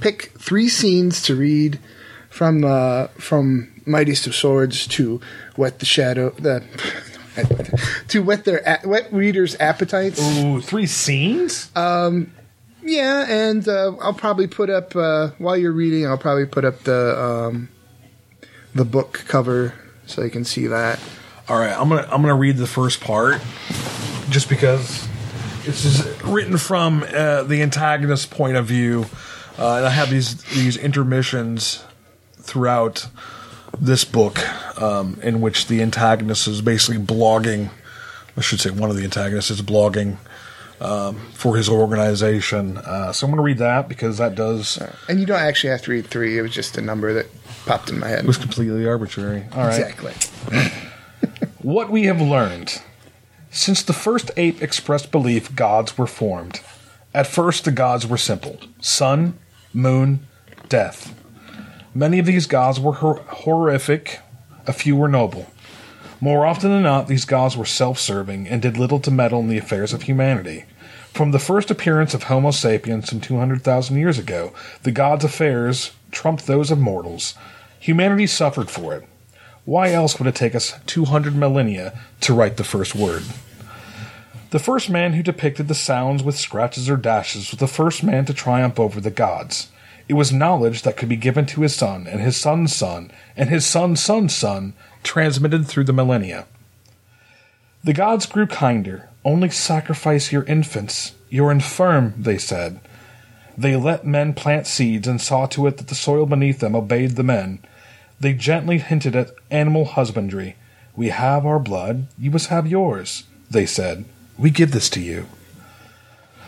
S1: pick three scenes to read from uh, from Mightiest of Swords to whet the shadow the to whet their a- whet readers' appetites.
S2: Ooh, three scenes?
S1: Yeah, and uh, I'll probably put up uh, while you're reading. I'll probably put up the um, the book cover so you can see that.
S2: All right, I'm gonna I'm gonna read the first part, just because this is written from uh, the antagonist's point of view, uh, and I have these these intermissions throughout this book, um, in which the antagonist is basically blogging. I should say one of the antagonists is blogging um, for his organization. Uh, so I'm going to read that because that does
S1: And you don't actually have to read three. It was just a number that popped in my head.
S2: it was completely arbitrary. All right.
S1: Exactly.
S2: What we have learned. Since the first ape expressed belief gods were formed, at first the gods were simple sun, moon, death. Many of these gods were hor- horrific, a few were noble. More often than not, these gods were self serving and did little to meddle in the affairs of humanity. From the first appearance of Homo sapiens some 200,000 years ago, the gods' affairs trumped those of mortals. Humanity suffered for it. Why else would it take us 200 millennia to write the first word? The first man who depicted the sounds with scratches or dashes was the first man to triumph over the gods. It was knowledge that could be given to his son, and his son's son, and his son's son's son, transmitted through the millennia. The gods grew kinder, Only sacrifice your infants. You're infirm, they said. They let men plant seeds and saw to it that the soil beneath them obeyed the men. They gently hinted at animal husbandry. We have our blood, you must have yours, they said. We give this to you.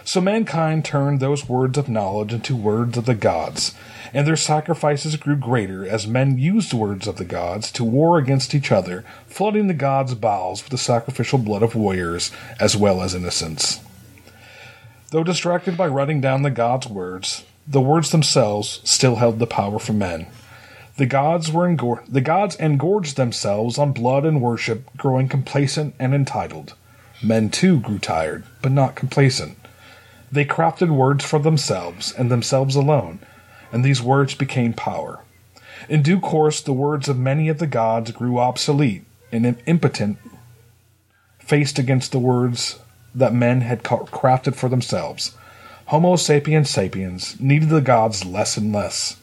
S2: So mankind turned those words of knowledge into words of the gods, and their sacrifices grew greater as men used the words of the gods to war against each other, flooding the gods' bowels with the sacrificial blood of warriors as well as innocents. Though distracted by writing down the gods' words, the words themselves still held the power for men. The gods were engor- the gods engorged themselves on blood and worship, growing complacent and entitled. Men too grew tired, but not complacent. They crafted words for themselves and themselves alone, and these words became power. In due course, the words of many of the gods grew obsolete and impotent, faced against the words that men had crafted for themselves. Homo sapiens sapiens needed the gods less and less.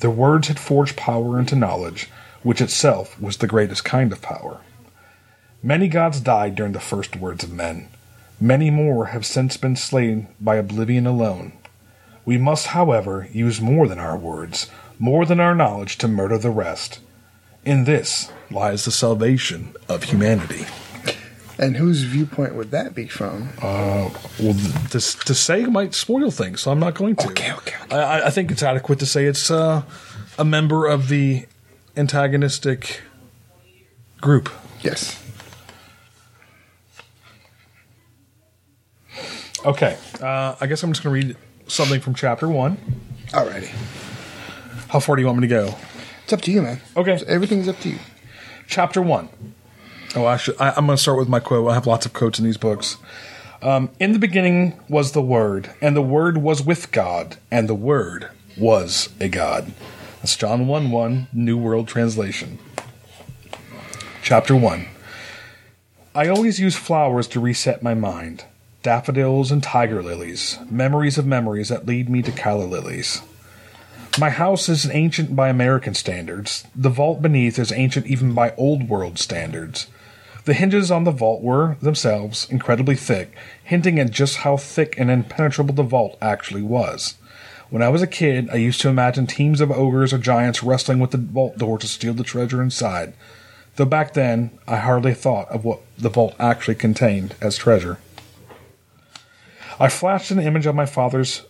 S2: Their words had forged power into knowledge, which itself was the greatest kind of power. Many gods died during the first words of men. Many more have since been slain by oblivion alone. We must, however, use more than our words, more than our knowledge to murder the rest. In this lies the salvation of humanity.
S1: And whose viewpoint would that be from?
S2: Uh, well, to, to say might spoil things, so I'm not going to.
S1: Okay, okay, okay.
S2: I, I think it's adequate to say it's uh, a member of the antagonistic group.
S1: Yes.
S2: Okay, uh, I guess I'm just going to read something from chapter one.
S1: Alrighty.
S2: How far do you want me to go?
S1: It's up to you, man.
S2: Okay.
S1: So everything's up to you.
S2: Chapter one. Oh, I should, I, I'm going to start with my quote. I have lots of quotes in these books. Um, in the beginning was the Word, and the Word was with God, and the Word was a God. That's John 1 1, New World Translation. Chapter 1. I always use flowers to reset my mind daffodils and tiger lilies, memories of memories that lead me to calla lilies. My house is ancient by American standards. The vault beneath is ancient even by old world standards. The hinges on the vault were, themselves, incredibly thick, hinting at just how thick and impenetrable the vault actually was. When I was a kid, I used to imagine teams of ogres or giants wrestling with the vault door to steal the treasure inside, though back then I hardly thought of what the vault actually contained as treasure. I flashed an image of my father's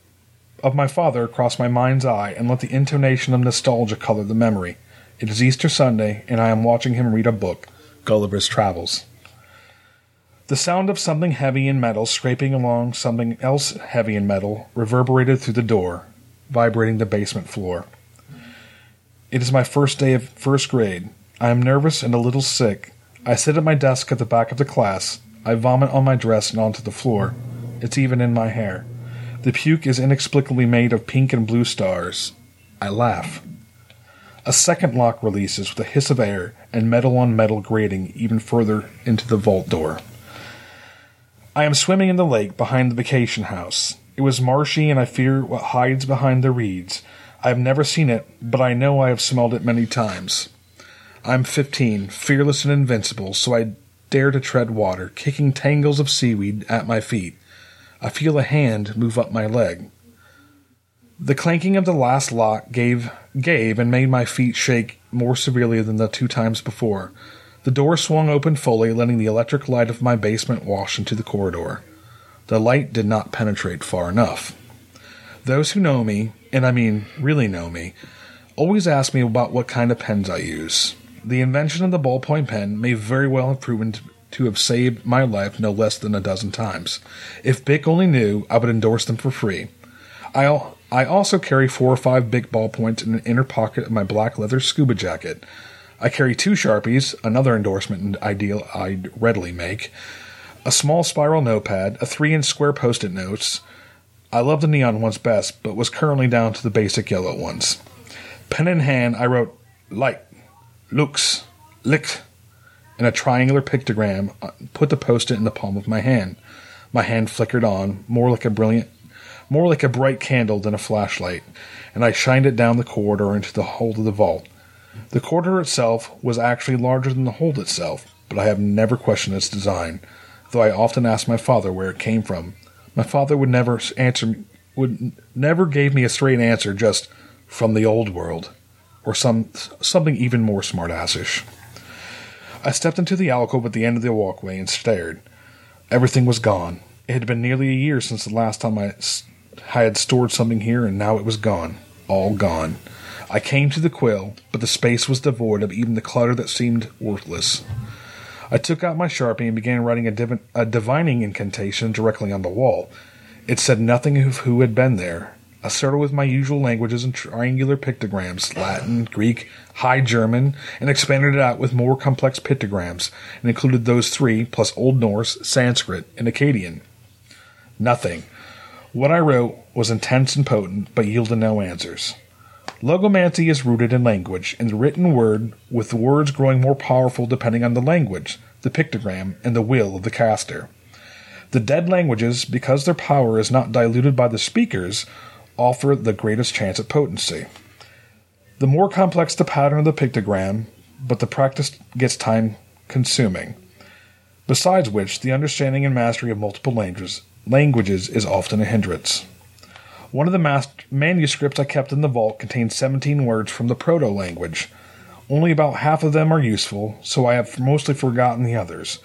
S2: of my father across my mind's eye and let the intonation of nostalgia color the memory. It is Easter Sunday, and I am watching him read a book, Gulliver's Travels. The sound of something heavy in metal scraping along something else heavy in metal reverberated through the door, vibrating the basement floor. It is my first day of first grade. I am nervous and a little sick. I sit at my desk at the back of the class. I vomit on my dress and onto the floor. It's even in my hair. The puke is inexplicably made of pink and blue stars. I laugh. A second lock releases with a hiss of air and metal on metal grating even further into the vault door. I am swimming in the lake behind the vacation house. It was marshy and I fear what hides behind the reeds. I have never seen it, but I know I have smelled it many times. I am fifteen, fearless and invincible, so I dare to tread water, kicking tangles of seaweed at my feet. I feel a hand move up my leg. The clanking of the last lock gave gave and made my feet shake more severely than the two times before. The door swung open fully, letting the electric light of my basement wash into the corridor. The light did not penetrate far enough. Those who know me, and I mean really know me, always ask me about what kind of pens I use. The invention of the ballpoint pen may very well have proven to have saved my life no less than a dozen times. If Bic only knew, I would endorse them for free. I I also carry four or five Bic ballpoints in an inner pocket of my black leather scuba jacket. I carry two Sharpies, another endorsement ideal I'd readily make, a small spiral notepad, a three inch square post it notes. I love the neon ones best, but was currently down to the basic yellow ones. Pen in hand, I wrote Light, looks, lick, in a triangular pictogram, uh, put the post-it in the palm of my hand. My hand flickered on, more like a brilliant, more like a bright candle than a flashlight, and I shined it down the corridor into the hold of the vault. The corridor itself was actually larger than the hold itself, but I have never questioned its design. though I often asked my father where it came from. My father would never answer would never gave me a straight answer, just from the old world, or some something even more smartassish. I stepped into the alcove at the end of the walkway and stared. Everything was gone. It had been nearly a year since the last time I, I had stored something here, and now it was gone. All gone. I came to the quill, but the space was devoid of even the clutter that seemed worthless. I took out my sharpie and began writing a, div- a divining incantation directly on the wall. It said nothing of who had been there. I started with my usual languages and triangular pictograms Latin, Greek, High German, and expanded it out with more complex pictograms, and included those three, plus Old Norse, Sanskrit, and Akkadian. Nothing. What I wrote was intense and potent, but yielded no answers. Logomancy is rooted in language, in the written word, with the words growing more powerful depending on the language, the pictogram, and the will of the caster. The dead languages, because their power is not diluted by the speakers, offer the greatest chance at potency. The more complex the pattern of the pictogram, but the practice gets time consuming. Besides which, the understanding and mastery of multiple languages, languages is often a hindrance. One of the manuscripts I kept in the vault contains 17 words from the Proto language. Only about half of them are useful, so I have mostly forgotten the others.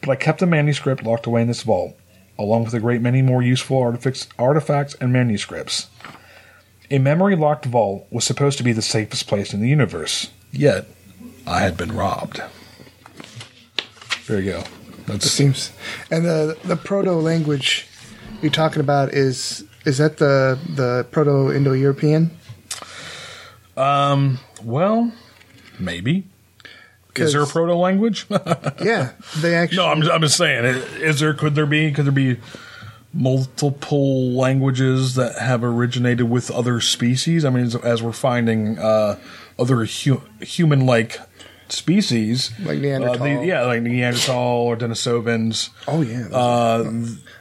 S2: But I kept the manuscript locked away in this vault, along with a great many more useful artifacts, artifacts and manuscripts. A memory locked vault was supposed to be the safest place in the universe, yet I had been robbed. There you go.
S1: It
S2: That's
S1: seems. And the the proto language you're talking about is is that the the proto Indo European? Um.
S2: Well, maybe. Is there a proto language?
S1: Yeah, they actually.
S2: No, I'm, I'm just saying. Is there? Could there be? Could there be multiple languages that have originated with other species? I mean, as, as we're finding uh, other hu- human-like species,
S1: Like
S2: uh,
S1: Neanderthal.
S2: the- yeah, like Neanderthal or Denisovans,
S1: oh yeah.
S2: uh,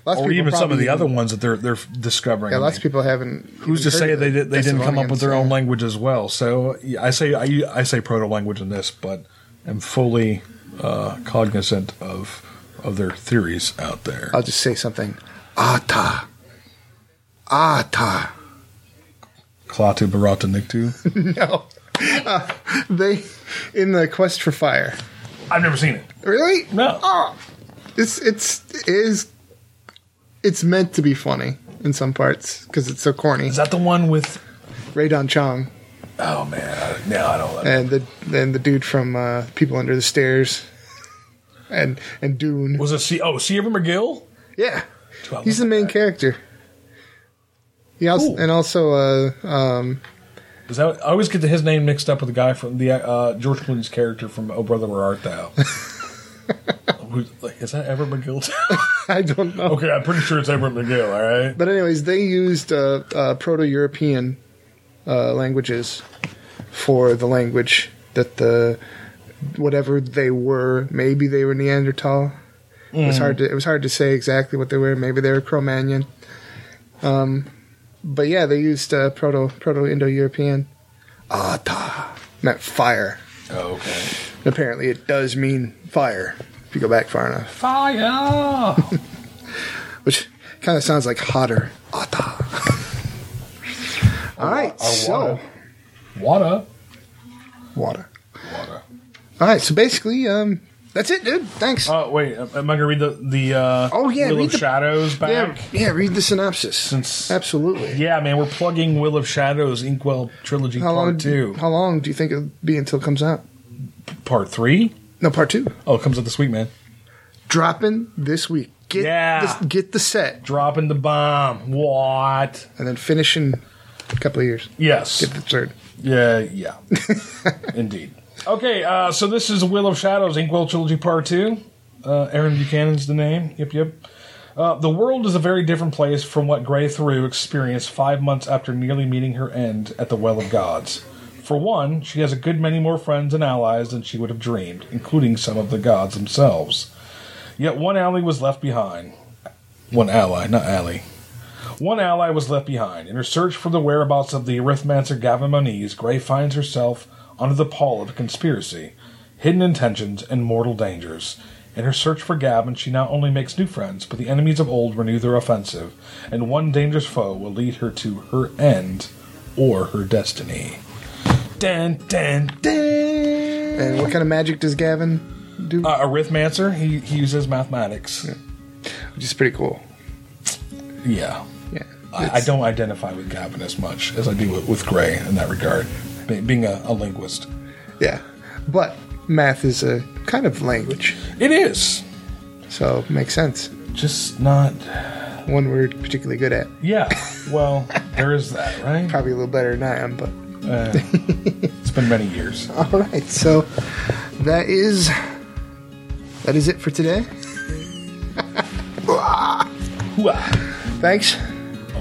S2: or even some of the other ones that they're they're discovering.
S1: yeah, lots of people haven't.
S2: Who's to say they they didn't come up with their own language as well? So yeah, I say I, I say proto language in this, but am fully uh, cognizant of of their theories out there.
S1: I'll just say something. Ata. Ata.
S2: Klaatu Barada Nikto.
S1: No. Uh, they in the quest for fire.
S2: I've never seen it.
S1: Really?
S2: No.
S1: Oh, it's it's it is it's meant to be funny in some parts because it's so corny.
S2: Is that the one with?
S1: Rae Dawn Chong
S2: Oh man, I- no, I don't.
S1: and the and the dude from uh, People Under the Stairs, and and Dune.
S2: was it C? Oh, C. Everett McGill.
S1: Yeah,
S2: Well,
S1: he's the main character. He also
S2: Cool.
S1: and also uh, um,
S2: Is that? I always get his name mixed up with the guy from the uh, George Clooney's character from Oh Brother Where Art Thou. Is that Everett McGill?
S1: I don't know.
S2: okay, I'm pretty sure it's Everett McGill. All right.
S1: But anyways, they used uh, uh, Proto-European uh, languages for the language that the whatever they were. Maybe they were Neanderthal. It was hard to it was hard to say exactly what they were. Maybe they were Cro-Magnon. Um, but yeah, they used uh, Proto Proto-Indo-European. Ata meant fire.
S2: Oh, okay.
S1: And apparently, it does mean fire if you go back far enough.
S2: Fire.
S1: Which kind of sounds like hotter. Ata. All right, so.
S2: water. Water.
S1: Water. All right, so basically, um, that's it, dude. Thanks.
S2: Oh wait, am I gonna read the the uh,
S1: Oh, yeah,
S2: Will
S1: read
S2: of
S1: the-
S2: Shadows
S1: yeah,
S2: back?
S1: yeah. Read the synopsis.
S2: Since-
S1: Absolutely.
S2: Yeah, man, we're plugging Will of Shadows Inkwell trilogy
S1: How
S2: part
S1: long?
S2: two,
S1: How long do you think it'll be until it comes out?
S2: part three.
S1: No, part two.
S2: Oh, it comes out this week, man.
S1: Dropping this week. Get
S2: Yeah.
S1: the, get the set,
S2: Dropping the bomb. What?
S1: and then finish in a couple of years.
S2: Yes.
S1: Get the third.
S2: Yeah, yeah. Indeed. Okay, uh, so this is Will of Shadows, Inkwell Trilogy Part 2. Uh, Aaron Buchanan's the name. Yep, yep. Uh, the world is a very different place from what Grey Theroux experienced five months after nearly meeting her end at the Well of Gods. For one, she has a good many more friends and allies than she would have dreamed, including some of the gods themselves. Yet one ally was left behind. One ally, not ally. One ally was left behind. In her search for the whereabouts of the arithmancer Gavin Moniz, Gray finds herself under the pall of conspiracy, hidden intentions, and mortal dangers. In her search for Gavin, she not only makes new friends, but the enemies of old renew their offensive, and one dangerous foe will lead her to her end or her destiny. Dun, dun, dun.
S1: And what kind of magic does Gavin do?
S2: Uh, Arithmancer, he, he uses mathematics.
S1: Which is pretty cool.
S2: Yeah. I, I don't identify with Gavin as much as I do with, with Gray in that regard, being a, a linguist.
S1: Yeah. But math is a kind of language,
S2: It is.
S1: so it makes sense.
S2: Just not.
S1: One we're particularly good at.
S2: Yeah. Well, there is that, right?
S1: Probably a little better than I am, but.
S2: Uh, it's been many years.
S1: All right, so that is that is it for today. Thanks,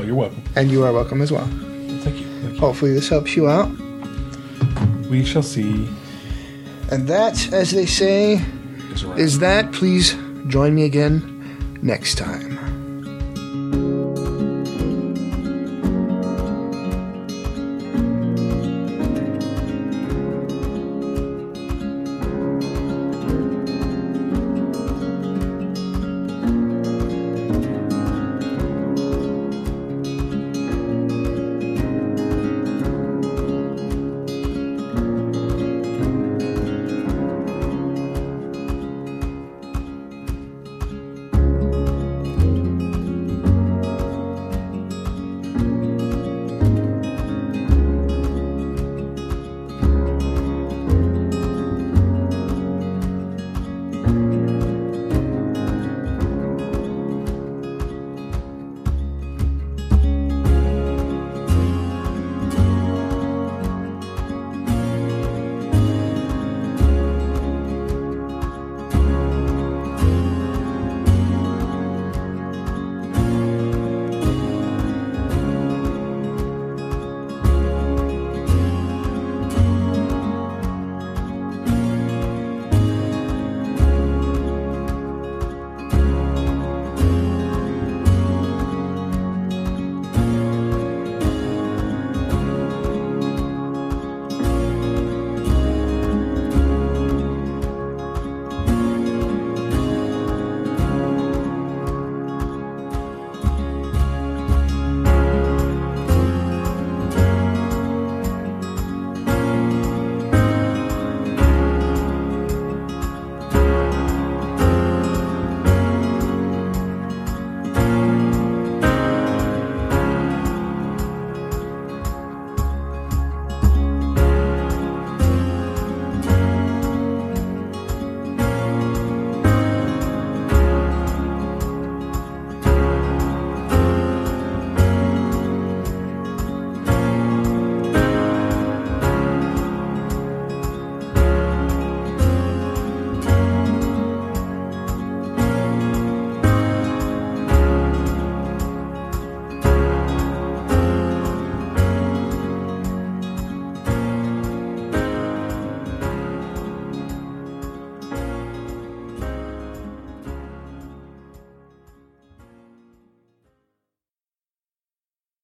S2: Oh, you're welcome.
S1: and you are welcome as well.
S2: Thank you. Thank you.
S1: Hopefully, this helps you out.
S2: We shall see.
S1: And that, as they say,
S2: Is
S1: is that. Please join me again next time.